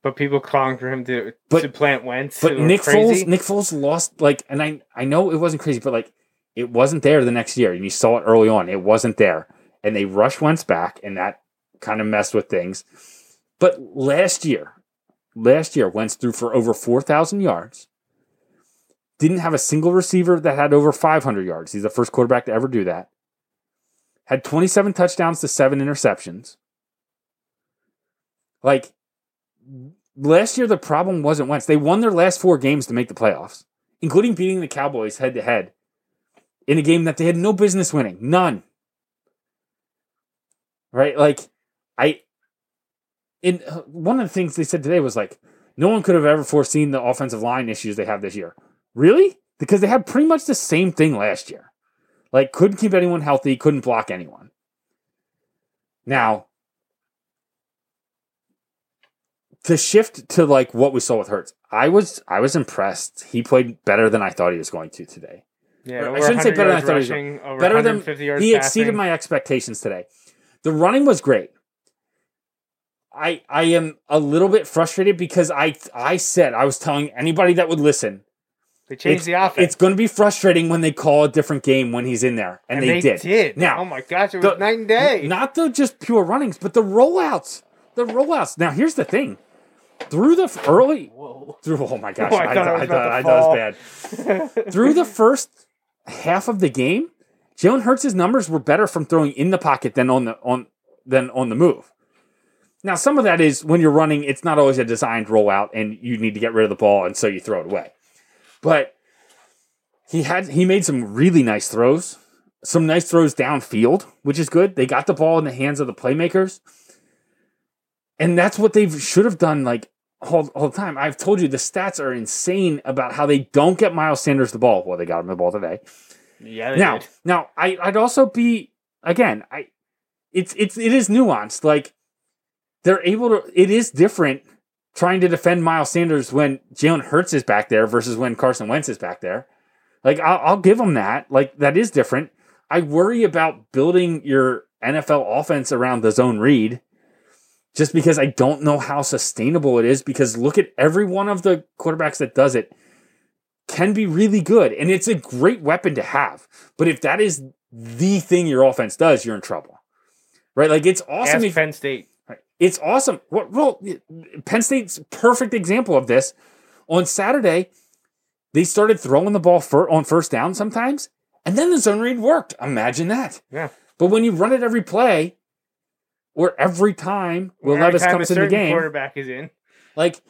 But people calling for him to But- to plant Wentz. But Nick crazy. Foles, Nick Foles lost like, and I I know it wasn't crazy, but like it wasn't there the next year, and you saw it early on. It wasn't there, and they rushed Wentz back, and that kind of messed with things. But last year, last year Wentz threw for over four thousand yards. Didn't have a single receiver that had over five hundred yards. He's the first quarterback to ever do that. Had twenty seven touchdowns to seven interceptions. Like last year, the problem wasn't Wentz. They won their last four games to make the playoffs, including beating the Cowboys head to head in a game that they had no business winning. None. Right? Like, I. In uh, one of the things they said today was like, no one could have ever foreseen the offensive line issues they have this year. Really? Because they had pretty much the same thing last year. Like, couldn't keep anyone healthy, couldn't block anyone. Now, to shift to like what we saw with Hurts, I was I was impressed. He played better than I thought he was going to today. Yeah, I shouldn't say better than I thought he was rushing, better than 150 yards he exceeded passing. my expectations today. The running was great. I I am a little bit frustrated because I I said I was telling anybody that would listen They changed the offense. It's going to be frustrating when they call a different game when he's in there, and, and they, did. Now, oh my gosh, it was the- night and day. not the just pure runnings, but the rollouts. The rollouts. Now, here's the thing: through the early, Whoa. through oh my gosh, Oh, I I, thought I was I, about thought, I thought it was bad. through the first half of the game, Jalen Hurts' numbers were better from throwing in the pocket than on the on than on the move. Now, some of that is when you're running, it's not always a designed rollout, and you need to get rid of the ball, and so you throw it away. But he had he made some really nice throws, some nice throws downfield, which is good. They got the ball in the hands of the playmakers, and that's what they should have done. Like all, all the time, I've told you the stats are insane about how they don't get Miles Sanders the ball. Well, they got him the ball today. yeah, Now, did. now I, I'd also be again. I it's it's it is nuanced. Like they're able to. It is different trying to defend Miles Sanders when Jalen Hurts is back there versus when Carson Wentz is back there. Like I'll, I'll give them that. Like that is different. I worry about building your NFL offense around the zone read. Just because I don't know how sustainable it is, because look at every one of the quarterbacks that does it can be really good. And it's a great weapon to have. But if that is the thing your offense does, you're in trouble. Right? Like it's awesome Ask if Penn State. It's awesome. Well, well, Penn State's perfect example of this. On Saturday, they started throwing the ball on first down sometimes, and then the zone read worked. Imagine that. Yeah. But when you run it every play, or every time Will Every Levis time comes in the game, quarterback is in. like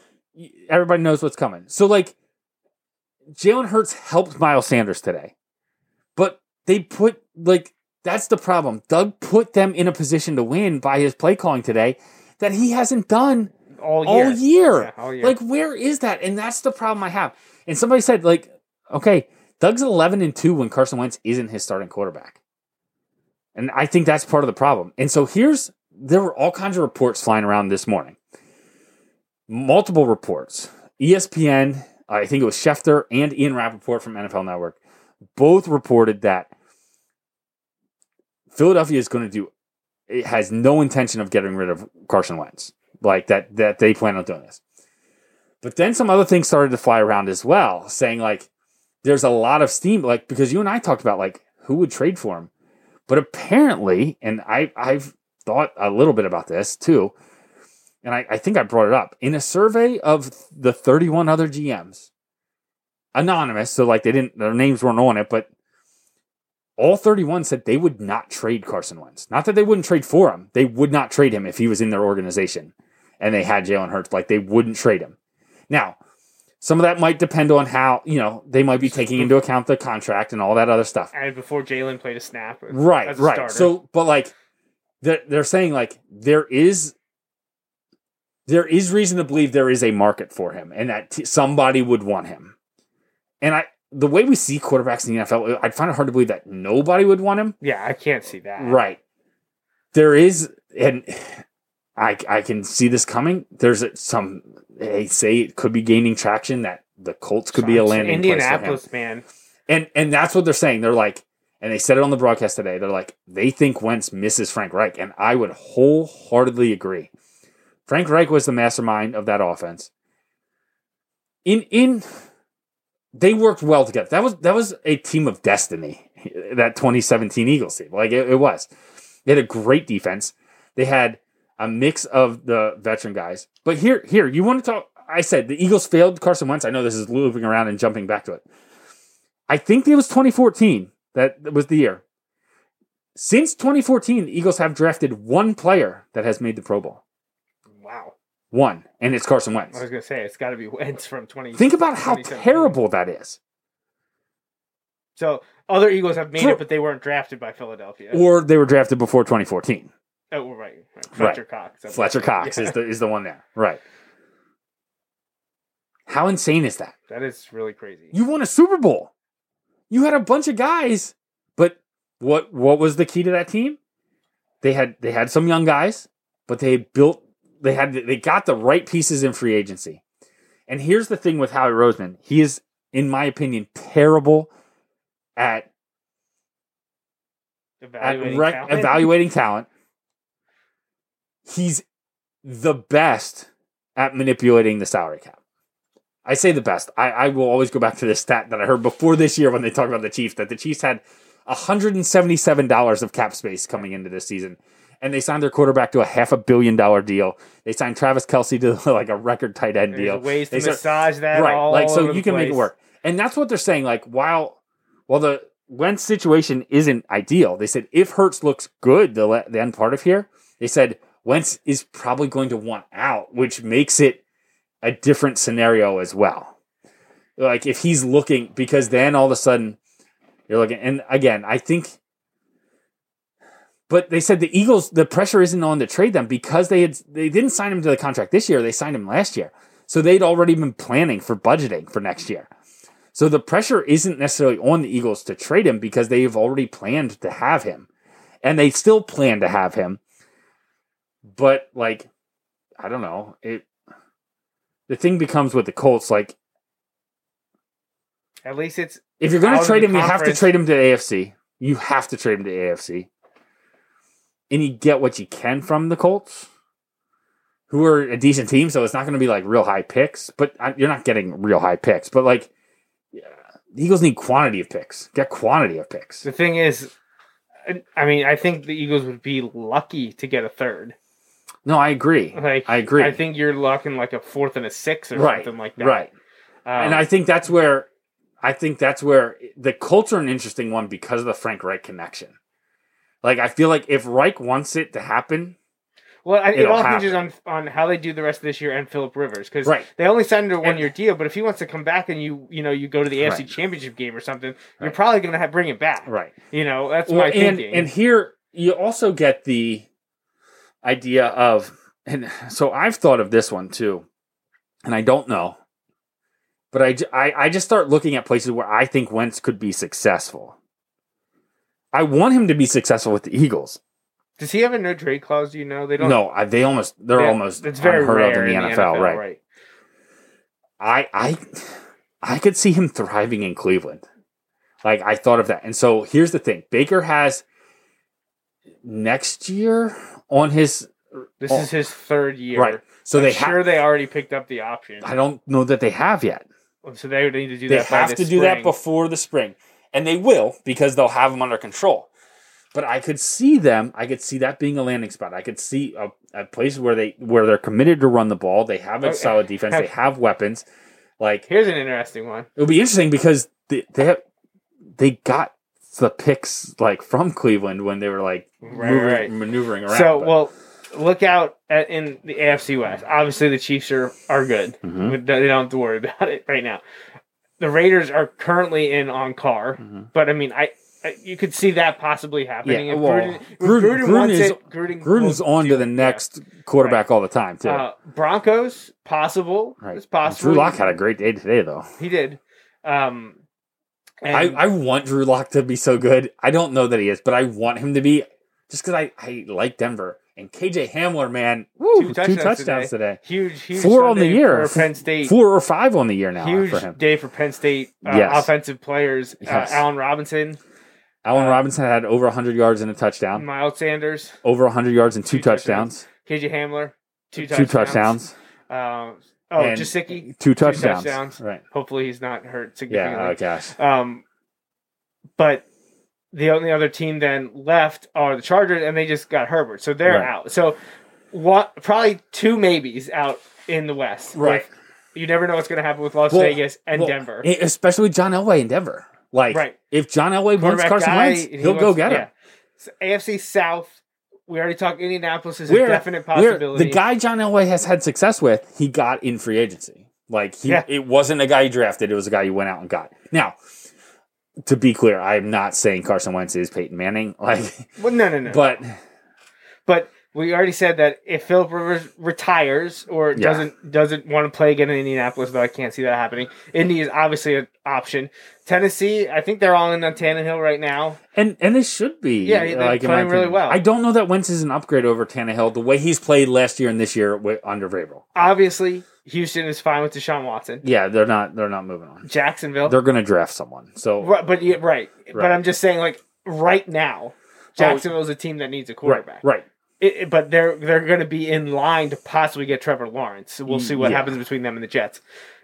everybody knows what's coming. So like Jalen Hurts helped Miles Sanders today. But they put like that's the problem. Doug put them in a position to win by his play calling today that he hasn't done All year. all year. Yeah, all year. Like where is that? And that's the problem I have. And somebody said like okay, Doug's 11 and 2 when Carson Wentz isn't his starting quarterback. And I think that's part of the problem. And so here's there were all kinds of reports flying around this morning. Multiple reports. ESPN, I think it was Schefter and Ian Rapoport from NFL Network, both reported that Philadelphia is going to do has no intention of getting rid of Carson Wentz. Like that that they plan on doing this. But then some other things started to fly around as well, saying like there's a lot of steam, like because you and I talked about like who would trade for him. But apparently, and I I've thought a little bit about this too, and I, I think I brought it up in a survey of the 31 other GMs, anonymous, so like they didn't their names weren't on it, but all 31 said they would not trade Carson Wentz. Not that they wouldn't trade for him, they would not trade him if he was in their organization and they had Jalen Hurts. Like they wouldn't trade him. Now, some of that might depend on how, you know, they might be taking into account the contract and all that other stuff. and before Jalen played a snap. Right, as a right. starter. So, but like, they're, they're saying like there is there is reason to believe there is a market for him, and that t- somebody would want him. And I, the way we see quarterbacks in the NFL, I'd find it hard to believe that nobody would want him. yeah, I can't see that. Right. There is, and I I can see this coming. There's some they say it could be gaining traction that the Colts could be a landing place for him Indianapolis, man. and and that's what they're saying. They're like, and they said it on the broadcast today. They're like, they think Wentz misses Frank Reich, and I would wholeheartedly agree. Frank Reich was the mastermind of that offense. In in, they worked well together. That was that was a team of destiny. That 2017 Eagles team, like it, it was. They had a great defense. They had a mix of the veteran guys. But here, here, you want to talk? I said the Eagles failed Carson Wentz. I know this is looping around and jumping back to it. I think it was 2014 that was the year. Since 2014, the Eagles have drafted one player that has made the Pro Bowl. One, and it's Carson Wentz. I was gonna say it's got to be Wentz from twenty. Think about how terrible that is. So other Eagles have made For- it, but they weren't drafted by Philadelphia. Or they were drafted before 2014. oh, right, right. Fletcher Cox. That's Fletcher right. Cox Yeah. is the is the one there. Right. How insane is that? that is really crazy. You won a Super Bowl. You had a bunch of guys, but what what was the key to that team? They had they had some young guys, but they built they had they got the right pieces in free agency. And here's the thing with Howie Roseman. He is, in my opinion, terrible at, at evaluating talent. evaluating talent. He's the best at manipulating the salary cap. I say the best. I, I will always go back to this stat that I heard before this year when they talked about the Chiefs that the Chiefs had $177 of cap space coming into this season. And they signed their quarterback to a half a billion dollar deal. They signed Travis Kelce to like a record tight end There's deal. ways to They start- massage that right, all like so you can make it work. And that's what they're saying. Like while while the Wentz situation isn't ideal, they said if Hurts looks good, the the end part of here, they said Wentz is probably going to want out, which makes it a different scenario as well. Like if he's looking, because then all of a sudden you're looking, and again, I think. But they said the Eagles, the pressure isn't on to trade them because they had they didn't sign him to the contract this year. They signed him last year, so they'd already been planning for budgeting for next year. So the pressure isn't necessarily on the Eagles to trade him because they've already planned to have him, and they still plan to have him. But like, I don't know. It the thing becomes with the Colts like At least it's if you're going to trade him, you have to trade him to AFC. You have to trade him to AFC, and you get what you can from the Colts, who are a decent team. So it's not going to be like real high picks, but I- you're not getting real high picks. But like, yeah, the Eagles need quantity of picks. Get quantity of picks. the thing is. I- mean, I think the Eagles would be lucky to get a third. No, I agree. Like I agree. I think you're looking like a fourth and a six or right, something like that. right. Um, and I think that's where I think that's where the Colts are an interesting one because of the Frank Reich connection. Like I feel like if Reich wants it to happen, well, I, it all hinges on happen. on how they do the rest of this year and Philip Rivers because Right. they only signed a one year deal. But if he wants to come back and you you know you go to the AFC Right. Championship game or something, you're probably going to have bring it back. right? You know that's Well, my and thinking. and here you also get the idea of and so I've thought of this one too, and I don't know, but I I just start looking at places where I think Wentz could be successful. I want him to be successful with the Eagles. Does he have a no trade clause? Do you know they don't? No, I, they almost they're they- almost It's very unheard rare of in the, NFL, right? I I I could see him thriving in Cleveland. Like I thought of that. And so here's the thing. Baker has next year on his This Oh. is his third year. right. So I'm they sure they already picked up the option. I don't know that they have yet. Oh, so they need to do They that. by have the to do that before the spring. And they will because they'll have them under control. But I could see them, I could see that being a landing spot. I could see a, a place where they where they're committed to run the ball. They have a Okay. solid defense. They have weapons. Like Here's an interesting one. it'll be interesting because they they, have, they got the picks like from Cleveland when they were like Right, moving, right. maneuvering around. So, but- well, look out at, in the AFC West. Obviously, the Chiefs are, are good. Mhm. They don't have to worry about it right now. The Raiders are currently in on Carr, Mhm. but I mean, I, I you could see that possibly happening. Yeah, well, Gruden, Gruden- Gruden, Gruden is- it. Gruden Gruden's on to the it, yeah. next quarterback all the time too. Uh, Broncos possible. right. It's possible. Drew Lock had a great day today though. He did. Um, and I, I want Drew Lock to be so good. I don't know that he is, but I want him to be just because I, I like Denver. And KJ Hamler, man, woo, Two touchdowns touchdowns today. huge, huge Four on the year. for Penn State. Four or five on the year now huge for him. day for Penn State uh, Yes. offensive players. Yes. Uh, Allen Robinson, Allen uh, Robinson had over 100 yards and a touchdown, Miles Sanders, over 100 yards and two, Two touchdowns. touchdowns, KJ Hamler, two two touchdowns. touchdowns, Uh, oh, And Gesicki. two touchdowns. touchdowns. Right. Hopefully, he's not hurt significantly. Yeah. Oh gosh. Um, but the only other team then left are the Chargers, and they just got Herbert, so they're Right. out. So, what? Probably two maybes out in the West. Right. you never know what's going to happen with Las Well, Vegas and well, Denver. Especially John Elway in Denver. Like, Right. if John Elway wants Carson guy, Wentz, he he'll go wants- get him. yeah. So AFC South We already talked. Indianapolis is Where- a definite possibility. The guy John Elway has had success with, he got in free agency. Like he, Yeah. it wasn't a guy he drafted; it was a guy he went out and got. Now, to be clear, I'm not saying Carson Wentz is Peyton Manning. Like, well, no, no, no. but But we already said that if Philip Rivers retires or Yeah. doesn't doesn't want to play again in Indianapolis, though I can't see that happening. Indy is obviously an option. Tennessee, I think they're all in on Tannehill right now. and and it should be. Yeah, they're like, playing really well. I don't know that Wentz is an upgrade over Tannehill the way he's played last year and this year with, under Vrabel. Obviously, Houston is fine with Deshaun Watson. Yeah, they're not. They're not moving on. Jacksonville, They're going to draft someone. So Right, but yeah, right. But I'm just saying, like right now, Jacksonville's a team that needs a quarterback. right. It, it- but they're they're going to be in line to possibly get Trevor Lawrence. So we'll see what Yeah. happens between them and the Jets.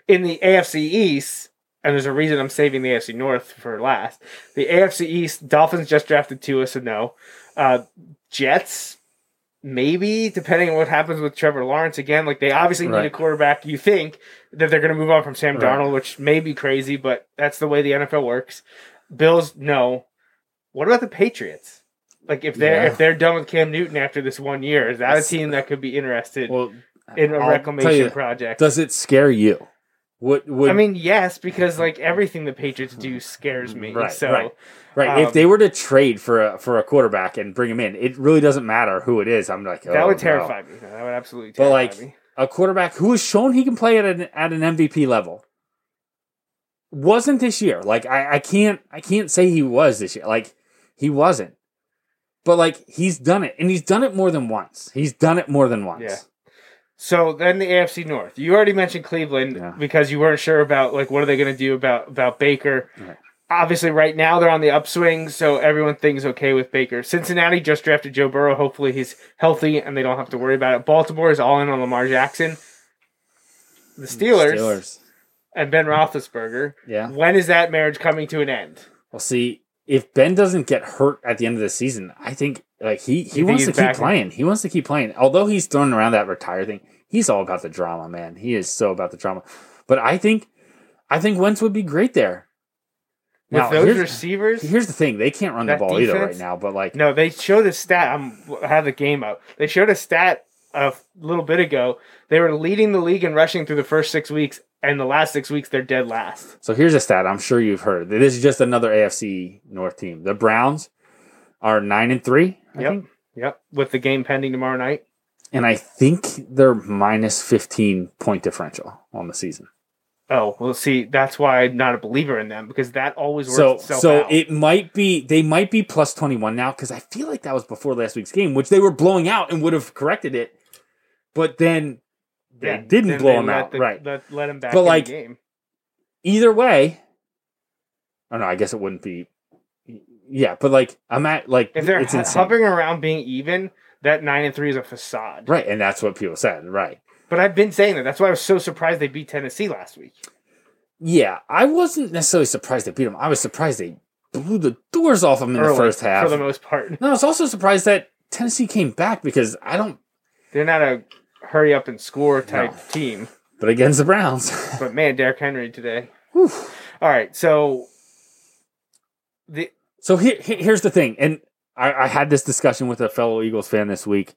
In the AFC East, and there's a reason I'm saving the AFC North for last. The AFC East, Dolphins just drafted Tua, so no. Uh, Jets, maybe depending on what happens with Trevor Lawrence again. Like they obviously need a quarterback. You think that they're going to move on from Sam Right. Darnold, which may be crazy, but that's the way the NFL works. Bills, no. What about the Patriots? Like if they're Yeah. if they're done with Cam Newton after this one year, is that a team that could be interested Well, in a I'll reclamation you, project? Does it scare you? What would I mean, yes, because like everything the Patriots do scares me. Right, so right. Right. Um, if they were to trade for a for a quarterback and bring him in, it really doesn't matter who it is. I'm like, that oh, would no. terrify me. That would absolutely But terrify like me. a quarterback who has shown he can play at an at an MVP level wasn't this year. Like I, I can't I can't say he was this year. Like he wasn't. But like he's done it, and he's done it more than once. He's done it more than once. Yeah. So then the AFC North. You already mentioned Cleveland Yeah. because you weren't sure about like what are they going to do about about Baker. Right. Obviously, right now they're on the upswing, so everyone thinks okay with Baker. Cincinnati just drafted Joe Burrow. Hopefully, he's healthy and they don't have to worry about it. Baltimore is all in on Lamar Jackson. The mm, Steelers, Steelers. and Ben Roethlisberger. Yeah. When is that marriage coming to an end? Well, see, if Ben doesn't get hurt at the end of the season, I think like he he wants to keep in- playing. He wants to keep playing. Although he's throwing around that retire thing, he's all about the drama, man. He is so about the drama. But I think I think Wentz would be great there. With Now, those here's, receivers, here's the thing: they can't run the ball either right now. But like, No, they showed a stat. I'm, I have the game up. They showed a stat a little bit ago. They were leading the league in rushing through the first six weeks, and the last six weeks they're dead last. so here's a stat. I'm sure you've heard. This is just another AFC North team. The Browns are nine and three. I Yep. think. Yep. With the game pending tomorrow night. and I think they're minus 15 point differential on the season. Oh, well, see, that's why I'm not a believer in them because that always works So itself so out. it might be they might be plus 21 now cuz I feel like that was before last week's game which they were blowing out and would have corrected it. But then they Yeah, didn't then blow they them out, the- right. Let, let him back But, in like, the game. Either way Oh no, I guess it wouldn't be Yeah, but like I'm at like If they're it's insane. hovering around being even, that nine and three is a facade. Right, and that's what people said, right. But I've been saying that. That's why I was so surprised they beat Tennessee last week. Yeah, I wasn't necessarily surprised they beat them. I was surprised they blew the doors off them in Early, the first half. for the most part. No, I was also surprised that Tennessee came back because I don't. They're not a hurry up and score type No. team. But against the Browns, But man, Derrick Henry today. All right, so the so here- here's the thing, and I, I had this discussion with a fellow Eagles fan this week.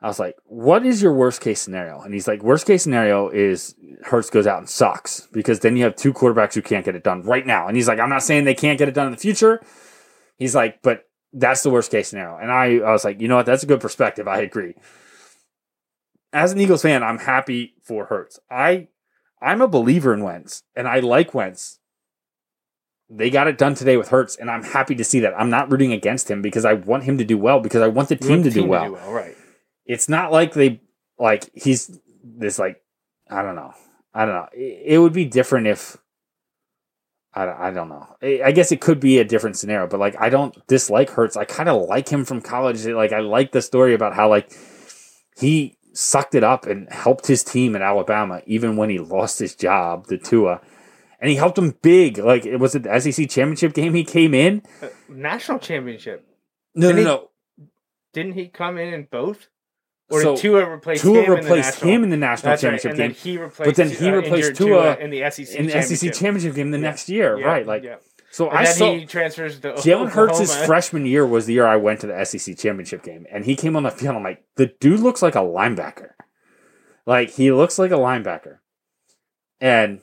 I was like, "What is your worst case scenario?" And he's like, "Worst case scenario is Hurts goes out and sucks because then you have two quarterbacks who can't get it done right now." And he's like, "I'm not saying they can't get it done in the future." He's like, "But that's the worst case scenario." And I, I was like, "You know what? That's a good perspective. I agree." As an Eagles fan, I'm happy for Hurts. I, I'm a believer in Wentz, and I like Wentz. They got it done today with Hurts, and I'm happy to see that. I'm not rooting against him because I want him to do well because I want the team, to, do well. right? It's not like they like he's this like I don't know. I don't know. It, it would be different if I, don't- I don't know. I I guess it could be a different scenario, but like I don't dislike Hurts. I kind of like him from college. Like I like the story about how like he sucked it up and helped his team at Alabama even when he lost his job to Tua. And he helped him big. Like it was it the SEC championship game he came in? Uh, national championship. No, Didn't no, he- no. Didn't he come in in both? Or So, Tua replace Tua him replaced in the national? him in the national right, championship and game. then he replaced. but then he uh, replaced injured Tua in the SEC in the SEC championship game the Yeah, next year, yeah, right? Like, yeah. So And I then saw he transfers to Jalen Hurts' freshman year was the year I went to the SEC championship game, and he came on the field. I'm like, the dude looks like a linebacker. Like he looks like a linebacker, and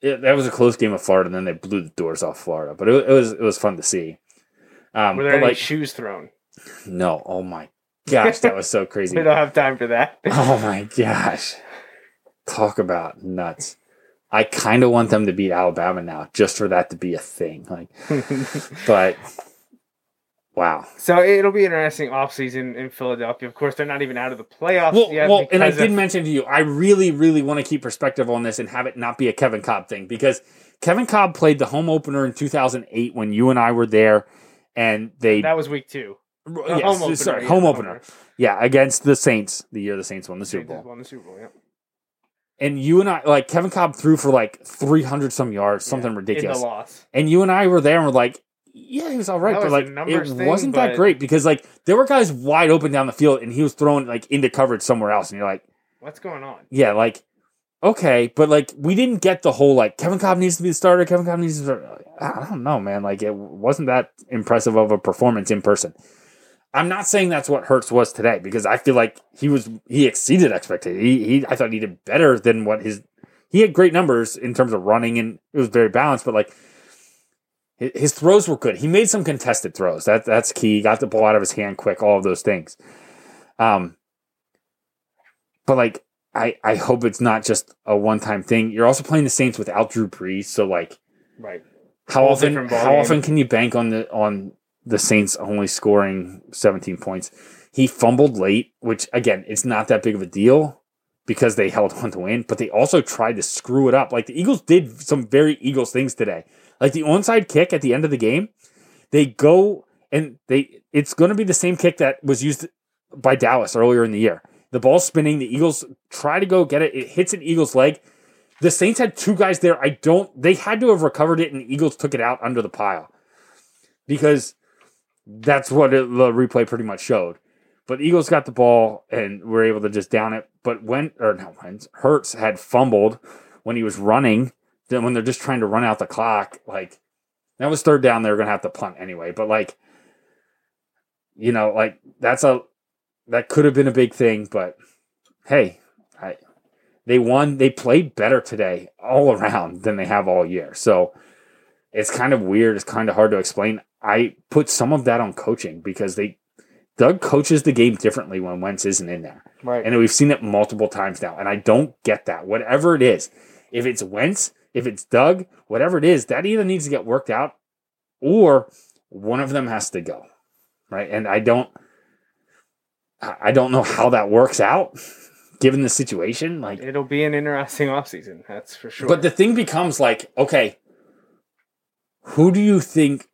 it, that was a close game of Florida. And then they blew the doors off Florida, but it, it was it was fun to see. Um, Were there any like, shoes thrown? no, oh my gosh, that was so crazy. We don't have time for that. Oh my gosh. Talk about nuts. I kind of want them to beat Alabama now just for that to be a thing. Like but wow. so it'll be interesting offseason in Philadelphia. Of course, they're not even out of the playoffs Well, yet. well and I did of- mention to you, I really, really want to keep perspective on this and have it not be a Kevin Kolb thing because Kevin Kolb played the home opener in 2008 when you and I were there, and they that was week two. Uh, the yes, home opener, sorry, yeah, home the opener, yeah, against the Saints, the year the Saints won the Super Bowl. Won the Super Bowl. Yeah. And you and I, like Kevin Kolb, threw for like 300 some yards, something In ridiculous. the loss. And you and I were there and we're like, yeah, he was all right, That but like it thing, wasn't that great because like there were guys wide open down the field and he was throwing like into coverage somewhere else, and you're like, What's going on? yeah, like okay, but like we didn't get the whole like Kevin Kolb needs to be the starter. Kevin Kolb needs to. Be the starter. I don't know, man. Like it wasn't that impressive of a performance in person. I'm not saying that's what Hurts was today because I feel like he was he exceeded expectations. He, he I thought he did better than what his he had great numbers in terms of running and it was very balanced, but like his, throws were good. He made some contested throws. That that's key. He got the ball out of his hand quick. All of those things. Um, but like I I hope it's not just a one time thing. You're also playing the Saints without Drew Brees, so like Right. how Whole often how often can you bank on the on the Saints only scoring 17 points? He fumbled late, which again, it's not that big of a deal because they held on to win, but they also tried to screw it up. Like the Eagles did some very Eagles things today. Like the onside kick at the end of the game, they go and they it's going to be the same kick that was used by Dallas earlier in the year. The ball's spinning, the Eagles try to go get it, it hits an Eagles leg. The Saints had two guys there. I don't. They had to have recovered it, and the Eagles took it out under the pile because that's what it, the replay pretty much showed. But Eagles got the ball and were able to just down it. But when or no, when Hurts had fumbled when he was running, then when they're just trying to run out the clock, like that was third down, they were gonna have to punt anyway. But like, you know, like that's a that could have been a big thing. But hey, I they won. They played better today all around than they have all year. So it's kind of weird. It's kind of hard to explain. I put some of that on coaching because they Doug coaches the game differently when Wentz isn't in there. Right. And we've seen it multiple times now. And I don't get that. Whatever it is, if it's Wentz, if it's Doug, whatever it is, that either needs to get worked out or one of them has to go. Right. And I don't I don't know how that works out given the situation. Like It'll be an interesting offseason, that's for sure. but the thing becomes like, okay, who do you think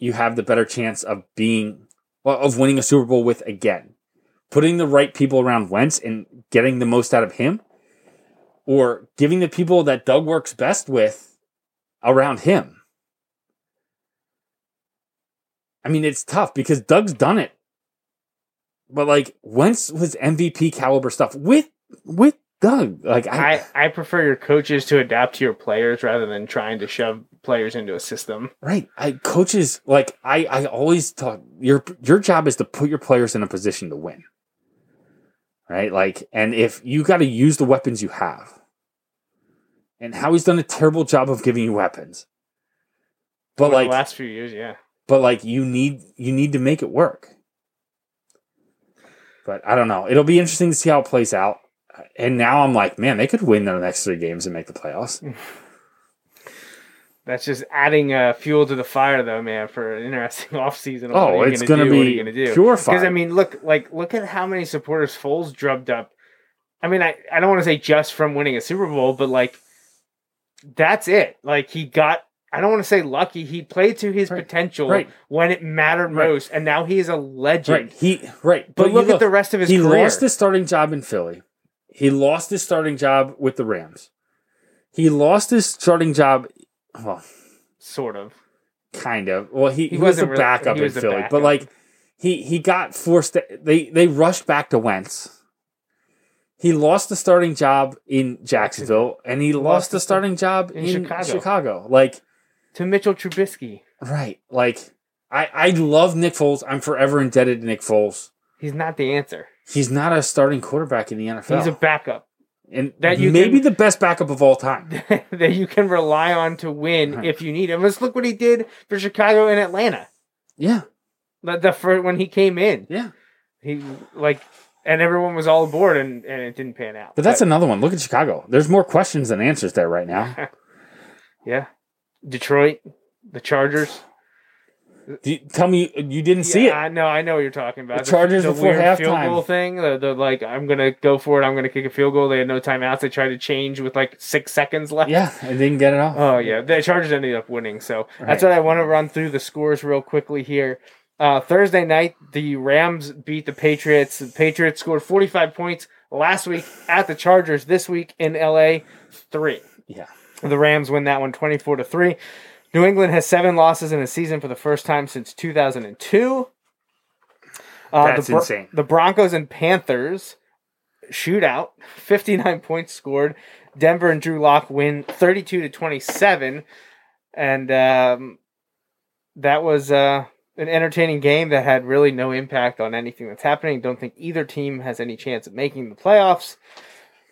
you have the better chance of being, well, of winning a Super Bowl with again? Putting the right people around Wentz and getting the most out of him, or giving the people that Doug works best with around him? I mean, it's tough because Doug's done it. But like Wentz was MVP caliber stuff with with Doug. Like I, I prefer your coaches to adapt to your players rather than trying to shove players into a system. Right. I coaches like I I always talk your your job is to put your players in a position to win. Right? Like and if you got to use the weapons you have. And Howie's done a terrible job of giving you weapons. But Over like the last few years, yeah. but like you need you need to make it work. But I don't know. It'll be interesting to see how it plays out. And now I'm like, man, they could win the next three games and make the playoffs. That's just adding uh, fuel to the fire, though, man, for an interesting offseason. Oh, What it's gonna gonna do? What are be gonna do? pure Because. I mean, look, like, look at how many supporters Foles drubbed up. I mean, I, I don't want to say just from winning a Super Bowl, but like, that's it. Like, he got. I don't want to say lucky. He played to his Right. potential Right. when it mattered Right. most, and now he is a legend. Right. He right. But you look at the rest of his he career. lost his starting job in Philly. He lost his starting job with the Rams. He lost his starting job. Well, Sort of. kind of. Well, he, He he, was a really- backup in was the Philly, backup. but like he he got forced. To, they they rushed back to Wentz. He lost the starting job in Jacksonville, and he lost the the- starting job in in, Chicago. Chicago. Like to Mitchell Trubisky. Right. Like I I love Nick Foles. I'm forever indebted to Nick Foles. He's not the answer. He's not a starting quarterback in the NFL. He's a backup and that you maybe can- the best backup of all time. that you can rely on to win Right. if you need him. Let's look what he did for Chicago and Atlanta. Yeah. The, the first, when he came in, Yeah. he like, and everyone was all aboard, and, and it didn't pan out. But that's another one. Look at Chicago. There's more questions than answers there right now. yeah. Detroit, the Chargers. You, tell me you didn't see it. I know, I know what you're talking about. The Chargers the, before weird field goal thing. The, the like, I'm gonna go for it. I'm gonna kick a field goal. They had no timeouts. They tried to change with like six seconds left. Yeah, I didn't get it off. Oh yeah, the Chargers ended up winning. So that's Right. what I want to run through the scores real quickly here. Uh, Thursday night, the Rams beat the Patriots. The Patriots scored 45 points last week at the Chargers. This week in LA, three. yeah. The Rams win that one 24 to 3. New England has seven losses in a season for the first time since 2002. Uh, That's the, Bro- insane. The Broncos and Panthers shootout, 59 points scored. Denver and Drew Lock win 32 to 27. And um, that was uh, an entertaining game that had really no impact on anything that's happening. Don't think either team has any chance of making the playoffs.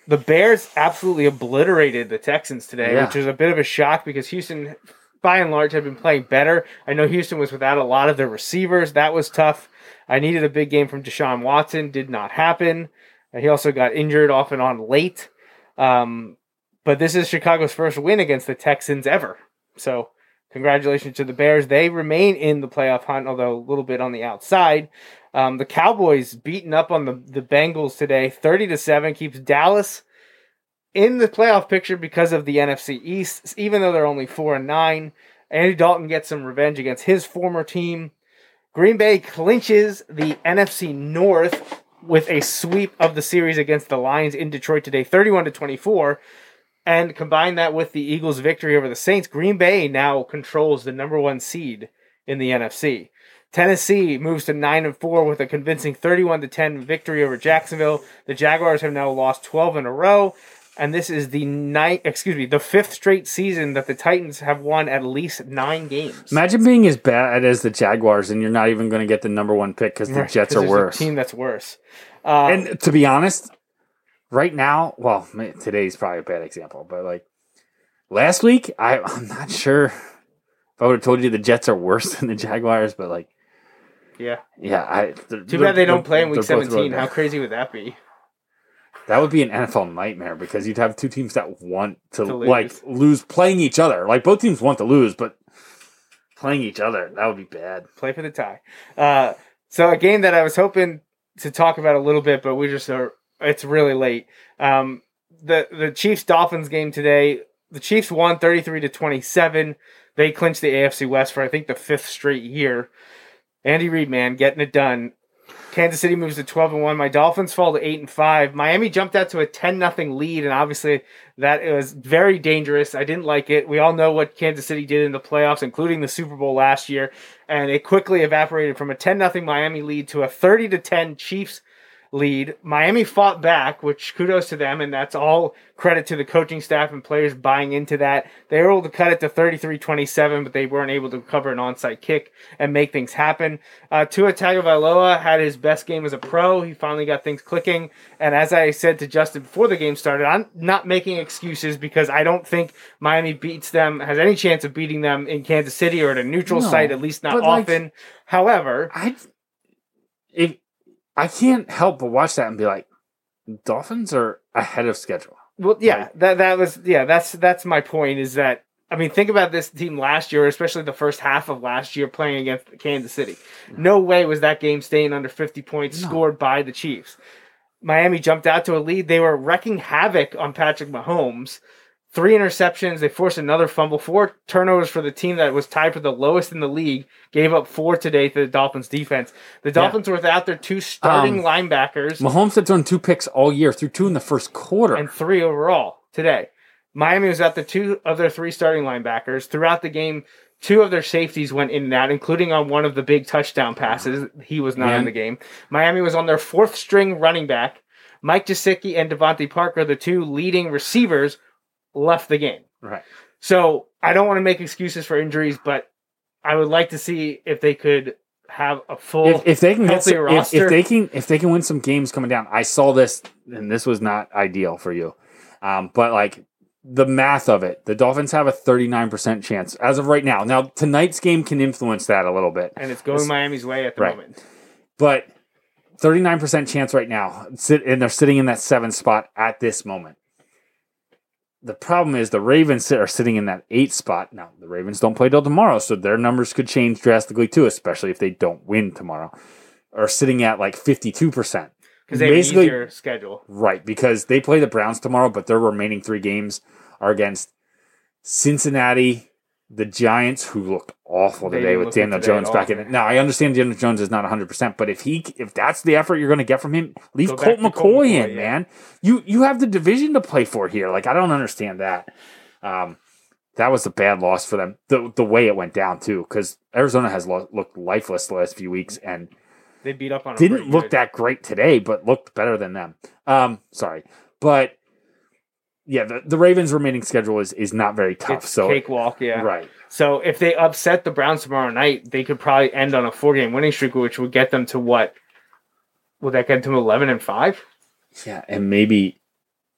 The Bears absolutely obliterated the Texans today, Yeah. which was a bit of a shock because Houston, by and large, have been playing better. I know Houston was without a lot of their receivers. That was tough. I needed a big game from Deshaun Watson. Did not happen. He also got injured off and on late. Um, but this is Chicago's first win against the Texans ever. So congratulations to the Bears. They remain in the playoff hunt, although a little bit on the outside. Um, the Cowboys beating up on the, the Bengals today, 30 to 7, keeps Dallas in the playoff picture because of the NFC East, even though they're only 4 and 9. Andy Dalton gets some revenge against his former team. Green Bay clinches the NFC North with a sweep of the series against the Lions in Detroit today, 31 to 24. And combine that with the Eagles' victory over the Saints, Green Bay now controls the number one seed in the NFC. Tennessee moves to 9 and 4 with a convincing 31 to 10 victory over Jacksonville. The Jaguars have now lost 12 in a row. And this is the ninth, excuse me, the fifth straight season that the Titans have won at least nine games. Imagine being as bad as the Jaguars and you're not even going to get the number one pick because the Right, Jets 'cause are there's a worse. team that's worse. Uh, and to be honest, right now, well, ma- today's probably a bad example, but like last week, I, I'm not sure if I would have told you the Jets are worse than the Jaguars, but like, yeah. yeah, I. Too bad they don't play in week 17. How crazy would that be? That would be an NFL nightmare because you'd have two teams that want to, To like lose. lose playing each other. Like both teams want to lose, but playing each other that would be bad. Play for the tie. Uh, so a game that I was hoping to talk about a little bit, but we just are. It's really late. Um, the the Chiefs Dolphins game today. The Chiefs won thirty three to twenty seven. They clinched the AFC West for I think the fifth straight year. Andy Reid, man, getting it done. Kansas City moves to 12 and 1. My Dolphins fall to 8 and 5. Miami jumped out to a 10 nothing lead and obviously that was very dangerous. I didn't like it. We all know what Kansas City did in the playoffs including the Super Bowl last year and it quickly evaporated from a 10 nothing Miami lead to a 30 to 10 Chiefs lead. Miami fought back, which kudos to them, and that's all credit to the coaching staff and players buying into that. They were able to cut it to 33-27, but they weren't able to cover an onside kick and make things happen. Uh, Tua Tagovailoa had his best game as a pro. He finally got things clicking, and as I said to Justin before the game started, I'm not making excuses because I don't think Miami beats them, has any chance of beating them in Kansas City or at a neutral No, site, at least not but, like- often. However, I if I can't help but watch that and be like, Dolphins are ahead of schedule. Well, yeah, Like- that that was yeah. That's that's my point. Is that I mean, think about this team last year, especially the first half of last year, playing against Kansas City. No way was that game staying under fifty points No. scored by the Chiefs. Miami jumped out to a lead. They were wrecking havoc on Patrick Mahomes. Three interceptions. They forced another fumble. Four turnovers for the team that was tied for the lowest in the league. Gave up four today to the Dolphins defense. The Dolphins were without their two starting Um, linebackers Mahomes had thrown two picks all year, threw two in the first quarter. and three overall today. Miami was at the two of their three starting linebackers throughout the game. Two of their safeties went in and out, including on one of the big touchdown passes. He was not Man. in the game. Miami was on their fourth string running back. Mike Gesicki and DeVante Parker, the two leading receivers, left the game. right. So I don't want to make excuses for injuries, but I would like to see if they could have a full if, if they can get some, if, roster. if they can if they can win some games coming down i saw this and this was not ideal for you um, but like the math of it the dolphins have a 39% chance as of right now now tonight's game can influence that a little bit and it's going Miami's way at the Right. moment. but 39% chance right now sit and they're sitting in that seven spot at this moment the problem is the ravens are sitting in that eight spot. Now the ravens don't play till tomorrow so their numbers could change drastically too especially if they don't win tomorrow. Are sitting at like 52% Because they have an Basically- easier schedule. right because they play the browns tomorrow but their remaining three games are against cincinnati the giants who looked awful They today with daniel today jones back in it. Now i understand daniel jones is not 100% but if he if that's the effort you're going to get from him leave colt mccoy, Colt McCoy, in yeah. man. You you have the division to play for here. Like i don't understand that. Um that was a bad loss for them. The the way it went down too because arizona has lo- looked lifeless the last few weeks and They beat up on didn't look good. that great today, but looked better than them. Um, sorry, but yeah, the, the Ravens' remaining schedule is is not very tough. It's so cakewalk, yeah. right, So if they upset the Browns tomorrow night, they could probably end on a four game winning streak, which would get them to what? Would that get them eleven and five? yeah, and maybe,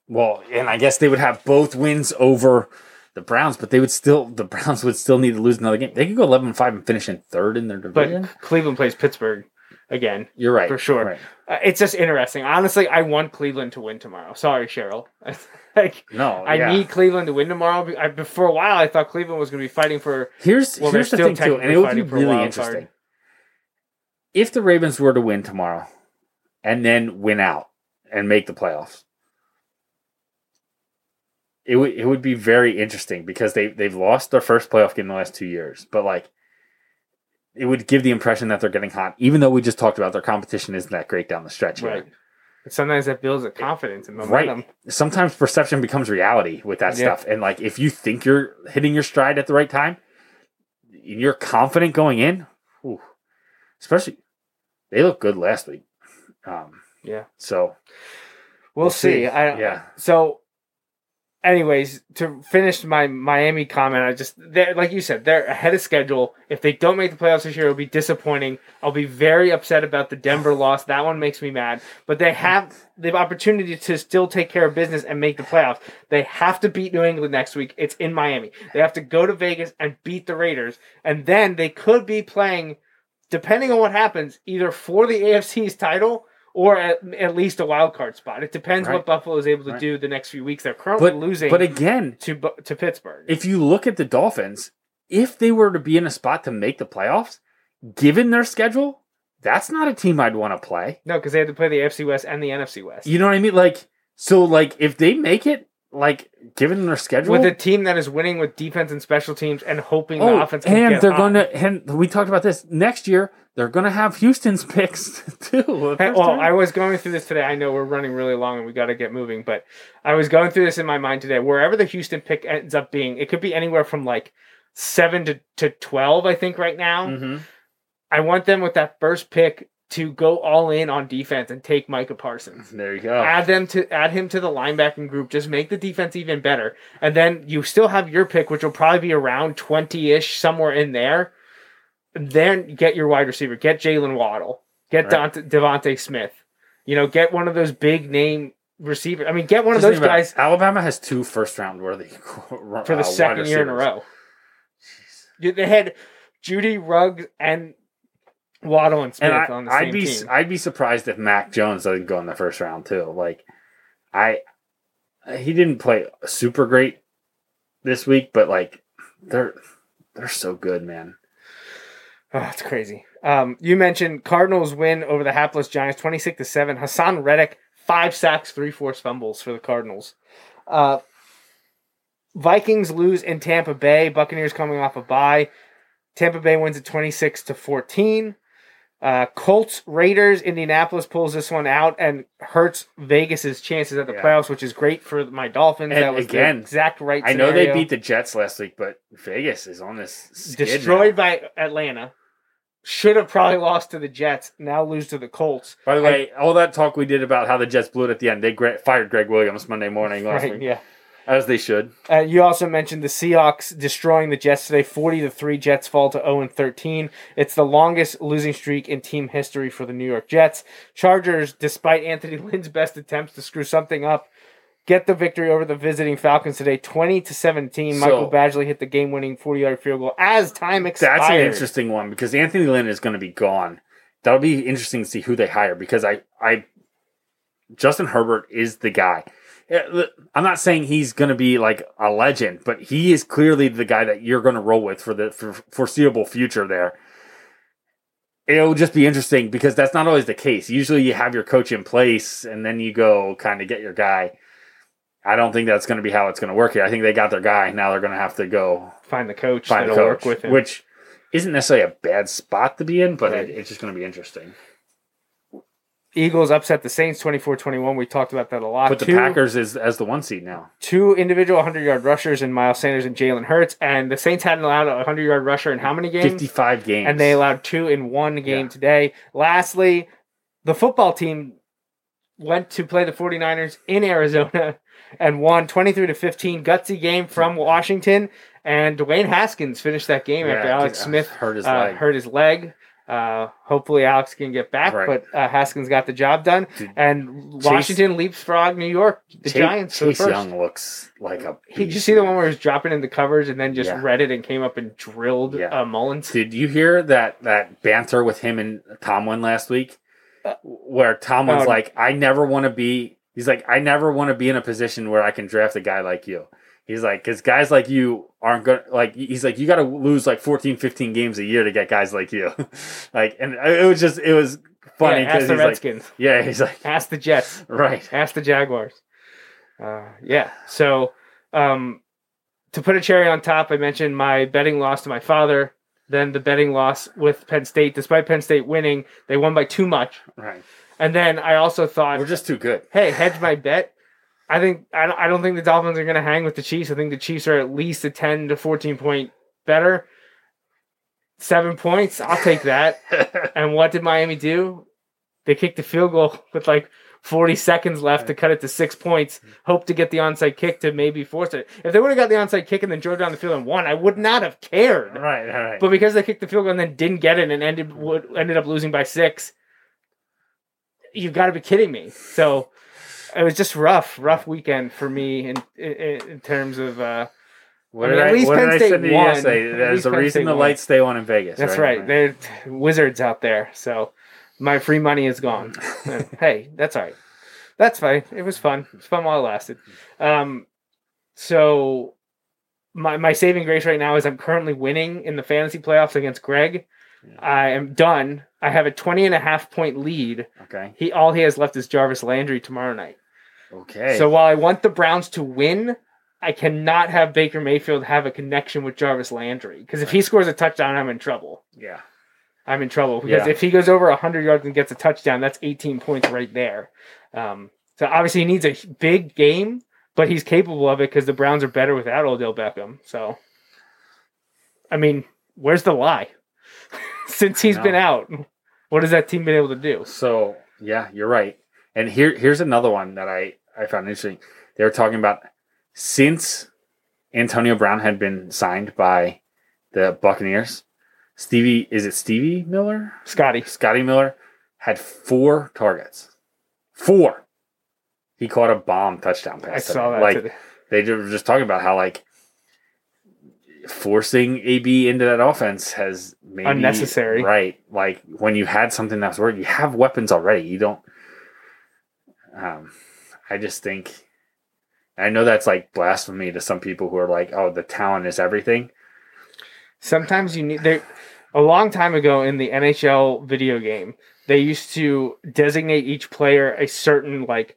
well, and I guess they would have both wins over the Browns, but they would still the Browns would still need to lose another game. They could go eleven and five and finish in third in their division. But division. Cleveland plays Pittsburgh again. You're right for sure. Right. Uh, it's just interesting. Honestly, I want Cleveland to win tomorrow. Sorry, Cheryl. like No, I yeah. need Cleveland to win tomorrow. I, for a while, I thought Cleveland was going to be fighting for. Here's Well, here's the thing too, and it would be technically fighting for a really interesting. card. If the Ravens were to win tomorrow and then win out and make the playoffs, it would it would be very interesting because they they've lost their first playoff game in the last two years, but like it would give the impression that they're getting hot, even though we just talked about their competition isn't that great down the stretch. here. Right. But sometimes that builds a confidence and Right. Sometimes perception becomes reality with that Yeah. stuff. And like if you think you're hitting your stride at the right time, you're confident going in. Ooh, especially they look good last week. Um, Yeah. so We'll, We'll see. see. I, Yeah. So, anyways, to finish my Miami comment, I just they're like you said, they're ahead of schedule. If they don't make the playoffs this year, it'll be disappointing. I'll be very upset about the Denver loss. That one makes me mad. But they have the opportunity to still take care of business and make the playoffs. They have to beat New England next week. It's in Miami. They have to go to Vegas and beat the Raiders, and then they could be playing, depending on what happens, either for the AFC's title. Or at, at least a wild card spot. It depends Right. what Buffalo is able to Right. do the next few weeks. They're currently but losing but again, to to Pittsburgh. if you look at the Dolphins, if they were to be in a spot to make the playoffs, given their schedule, that's not a team I'd want to play. no, because they had to play the AFC West and the NFC West You know what I mean? Like so like if they make it, like given their schedule with a team that is winning with defense and special teams and hoping the Oh, offense. Can and they're going to, and we talked about this next year. They're going to have Houston's picks too. The Hey, Well. I was going through this today. I know we're running really long and we got to get moving, but I was going through this in my mind today. Wherever the Houston pick ends up being, it could be anywhere from like seven to, to 12, I think, right now. Mhm. I want them with that first pick to go all in on defense and take Micah Parsons. There you go. Add them to add him to the linebacking group. Just make the defense even better, and then you still have your pick, which will probably be around twenty ish, somewhere in there. Then get your wide receiver. Get Jaylen Waddle. Get Right. Dante, DeVonta Smith. You know, get one of those big name receivers. I mean, get one of those guys Alabama has two first round worthy uh, for the second year in a row. You- They had Jeudy Ruggs and Waddle and Smith And I, on the same I'd be team. I'd be surprised if Mac Jones doesn't go in the first round too. Like, I he didn't play super great this week, but like they're they're so good, man. Oh, it's crazy. Um, you mentioned Cardinals win over the hapless Giants, twenty six to seven. Haason Reddick five sacks, three forced fumbles for the Cardinals. Uh, Vikings lose in Tampa Bay. Buccaneers coming off a bye. Tampa Bay wins at twenty six to fourteen. Uh, Colts Raiders Indianapolis pulls this one out and hurts Vegas's chances at the Yeah. playoffs, which is great for my Dolphins. And that was again, the exact right. I know they beat the Jets last week, but Vegas is on this destroyed now. by Atlanta. Should have probably lost to the Jets. Now lose to the Colts. By the way, all that talk we did about how the Jets blew it at the end, they fired Gregg Williams Monday morning last Right? week. Yeah. As they should. Uh, you also mentioned the Seahawks destroying the Jets today, forty to three. Jets fall to zero and thirteen. It's the longest losing streak in team history for the New York Jets. Chargers, despite Anthony Lynn's best attempts to screw something up, get the victory over the visiting Falcons today, twenty to seventeen. So- Michael Badgley hit the game-winning forty-yard field goal as time expired. That's an interesting one because Anthony Lynn is going to be gone. That'll be interesting to see who they hire because I, I, Justin Herbert is the guy. I'm not saying he's going to be like a legend, but he is clearly the guy that you're going to roll with for the for foreseeable future. There, it'll just be interesting because that's not always the case. Usually, you have your coach in place and then you go kind of get your guy. I don't think that's going to be how it's going to work here. I think they got their guy. Now they're going to have to go Find the coach find that'll coach, work with him. which isn't necessarily a bad spot to be in, but Right. it, it's just going to be interesting. Eagles upset the Saints 24-21. We talked about that a lot. But the Two- Packers is as the one seed now. two individual 100 yard rushers in Miles Sanders and Jalen Hurts. And the Saints hadn't allowed a 100 yard rusher in how many games? Fifty five games, And they allowed two in one game Yeah. today. Lastly, the football team went to play the 49ers in Arizona and won 23 to 15. Gutsy game from Washington. And Dwayne Haskins finished that game Yeah, after Alex Smith hurt his uh, leg. hurt his leg. Uh, hopefully Alex can get back, Right. but uh, Haskins got the job done. Dude, and Washington leapfrog New York, the Chase, Giants Chase first. Young looks like a. He, did you see the one where he was dropping into covers and then just Yeah. read it and came up and drilled Yeah. uh, Mullens? Did you hear that that banter with him and Tomlin last week, where Tomlin's Uh, oh. like, "I never want to be." He's like, "I never want to be in a position where I can draft a guy like you." He's like, because guys like you aren't going to, like, he's like, you got to lose like 14, 15 games a year to get guys like you. like, and it was just, it was funny Yeah, ask the he's like, Redskins, yeah, he's like, ask the Jets, right. ask the Jaguars. Uh, yeah. So, um, to put a cherry on top, I mentioned my betting loss to my father. Then the betting loss with Penn State. Despite Penn State winning, they won by too much. Right. And then I also thought, We're just too good. hey, hedge my bet. I think I don't, think the Dolphins are going to hang with the Chiefs. I think the Chiefs are at least a ten to fourteen point better. Seven points, I'll take that. and what did Miami do? They kicked the field goal with like forty seconds left to cut it to six points. Mm-hmm. Hope to get the onside kick to maybe force it. If they would have got the onside kick and then drove down the field and won, I would not have cared. right, right. But because they kicked the field goal and then didn't get it and ended would, ended up losing by six, you've got to be kidding me. So it was just rough, rough weekend for me in in, in terms of. Uh, what I mean, did at I, least what Penn did State won. yesterday? There's a Penn reason State the won. lights stay on in Vegas. that's right. They're wizards out there. So my free money is gone. hey, that's all right. That's fine. It was fun. It was fun while it lasted. Um, so my my saving grace right now is I'm currently winning in the fantasy playoffs against Greg. I am done. I have a 20 and a half point lead. Okay. He all he has left is Jarvis Landry tomorrow night. Okay. So while I want the Browns to win, I cannot have Baker Mayfield have a connection with Jarvis Landry because if he scores a touchdown, I'm in trouble. yeah. I'm in trouble because Yeah. if he goes over 100 yards and gets a touchdown, that's 18 points right there. Um, so obviously he needs a big game, but he's capable of it because the Browns are better without Odell Beckham. So, I mean, where's the lie? Since he's been out, what has that team been able to do? So yeah, you're right. And here here's another one that I I found interesting. They were talking about since Antonio Brown had been signed by the Buccaneers, Stevie is it Stevie Miller? Scotty, Scotty Miller had four targets. Four. He caught a bomb touchdown pass. I saw that Like today. they were just talking about how like forcing AB into that offense has maybe Unnecessary. Right. Like when you had something that's working, you have weapons already. You don't um I just think I know that's like blasphemy to some people who are like, oh, the talent is everything. Sometimes you need there. A long time ago in the NHL video game, they used to designate each player a certain like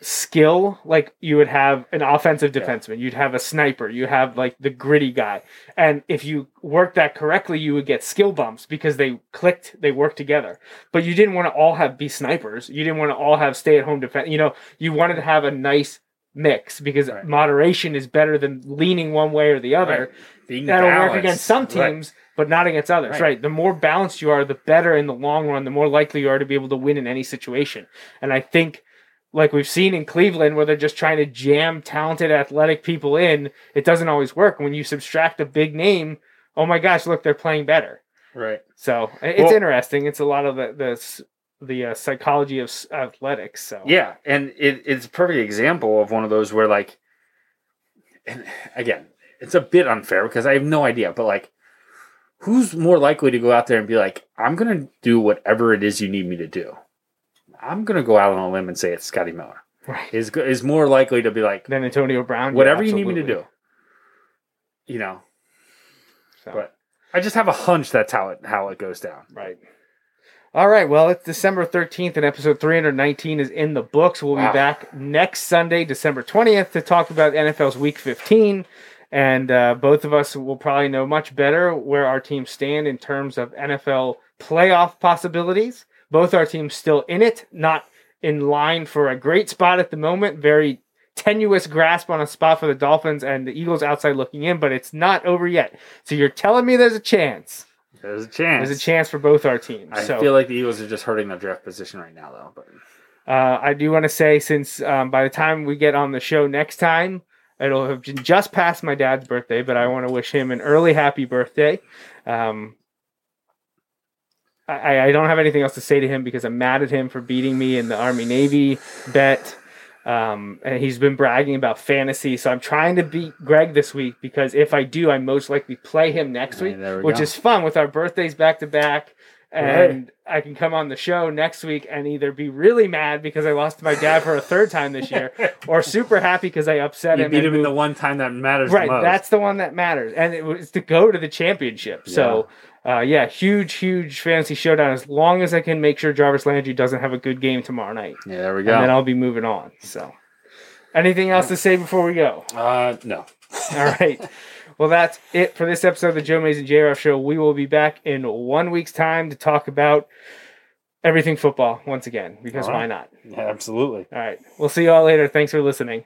skill. Like you would have an offensive Yeah. defenseman, you'd have a sniper, you have like the gritty guy, and if you work that correctly, you would get skill bumps because they clicked, they worked together. But you didn't want to all have be snipers. You didn't want to all have stay at home defense. You know, you wanted to have a nice mix because Right. moderation is better than leaning one way or the other Being that'll work against some Right. teams, but not against others. Right. Right. The more balanced you are, the better in the long run, the more likely you are to be able to win in any situation. And I think like we've seen in Cleveland, where they're just trying to jam talented, athletic people in, it doesn't always work. When you subtract a big name, oh my gosh, look, they're playing better. Right. So it's Well- interesting. It's a lot of the the the uh, psychology of athletics. So Yeah, and it, it's a perfect example of one of those where like, and again, it's a bit unfair because I have no idea, but like, who's more likely to go out there and be like, I'm gonna do whatever it is you need me to do. I'm gonna go out on a limb and say it's Scotty Miller. right. Is is more likely to be like, than Antonio Brown, yeah, whatever you need me to do. You know, So, but I just have a hunch that's how it how it goes down. right. All right. Well, it's December 13th, and episode 319 is in the books. We'll Wow. be back next Sunday, December 20th, to talk about NFL's Week 15. And uh, both of us will probably know much better where our teams stand in terms of NFL playoff possibilities. Both our teams still in it, not in line for a great spot at the moment. Very tenuous grasp on a spot for the Dolphins and the Eagles outside looking in, but it's not over yet. So you're telling me there's a chance. There's a chance. There's a chance for both our teams. I so feel like the Eagles are just hurting their draft position right now, though. But uh, I do want to say, since um, by the time we get on the show next time, it'll have just past my dad's birthday, but I want to wish him an early happy birthday. Um, I, I don't have anything else to say to him because I'm mad at him for beating me in the Army Navy bet. Um, and he's been bragging about fantasy, so I'm trying to beat Greg this week because if I do, I most likely play him next week, we which go. is fun with our birthdays back to back. And I can come on the show next week and either be really mad because I lost to my dad for a third time this year, or super happy because I upset you him. beat him in the one time that matters right, the most. that's the one that matters, and it was to go to the championship. So, uh, yeah, huge, huge fantasy showdown. As long as I can make sure Jarvis Landry doesn't have a good game tomorrow night, yeah, there we go. and then. I'll be moving on. So, anything else to say before we go? Uh, no. All right. Well, that's it for this episode of the Joe Mays and J. Show. We will be back in one week's time to talk about everything football once again, because right. why not? Yeah, absolutely. All right. We'll see you all later. Thanks for listening.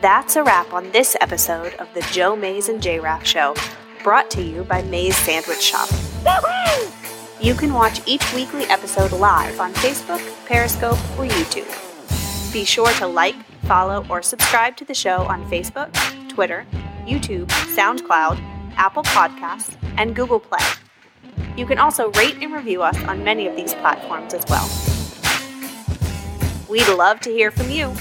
That's a wrap on this episode of the Joe Mays and J Raff Show, brought to you by Mays Sandwich Shop. You can watch each weekly episode live on Facebook, Periscope, or YouTube. Be sure to like, follow, or subscribe to the show on Facebook, Twitter, YouTube, SoundCloud, Apple Podcasts, and Google Play. You can also rate and review us on many of these platforms as well. We'd love to hear from you.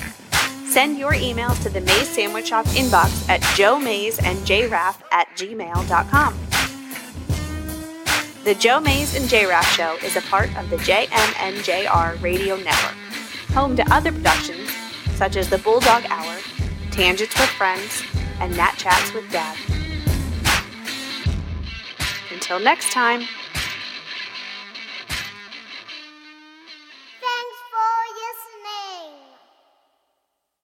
Send your emails to the Mays Sandwich Shop inbox at Joe Mays and JRaff at gmail.com. The Joe Mays and JRaff Show is a part of the JMNJR Radio Network, home to other productions such as The Bulldog Hour, Tangents with Friends, and Nat Chats with Dad. Until next time,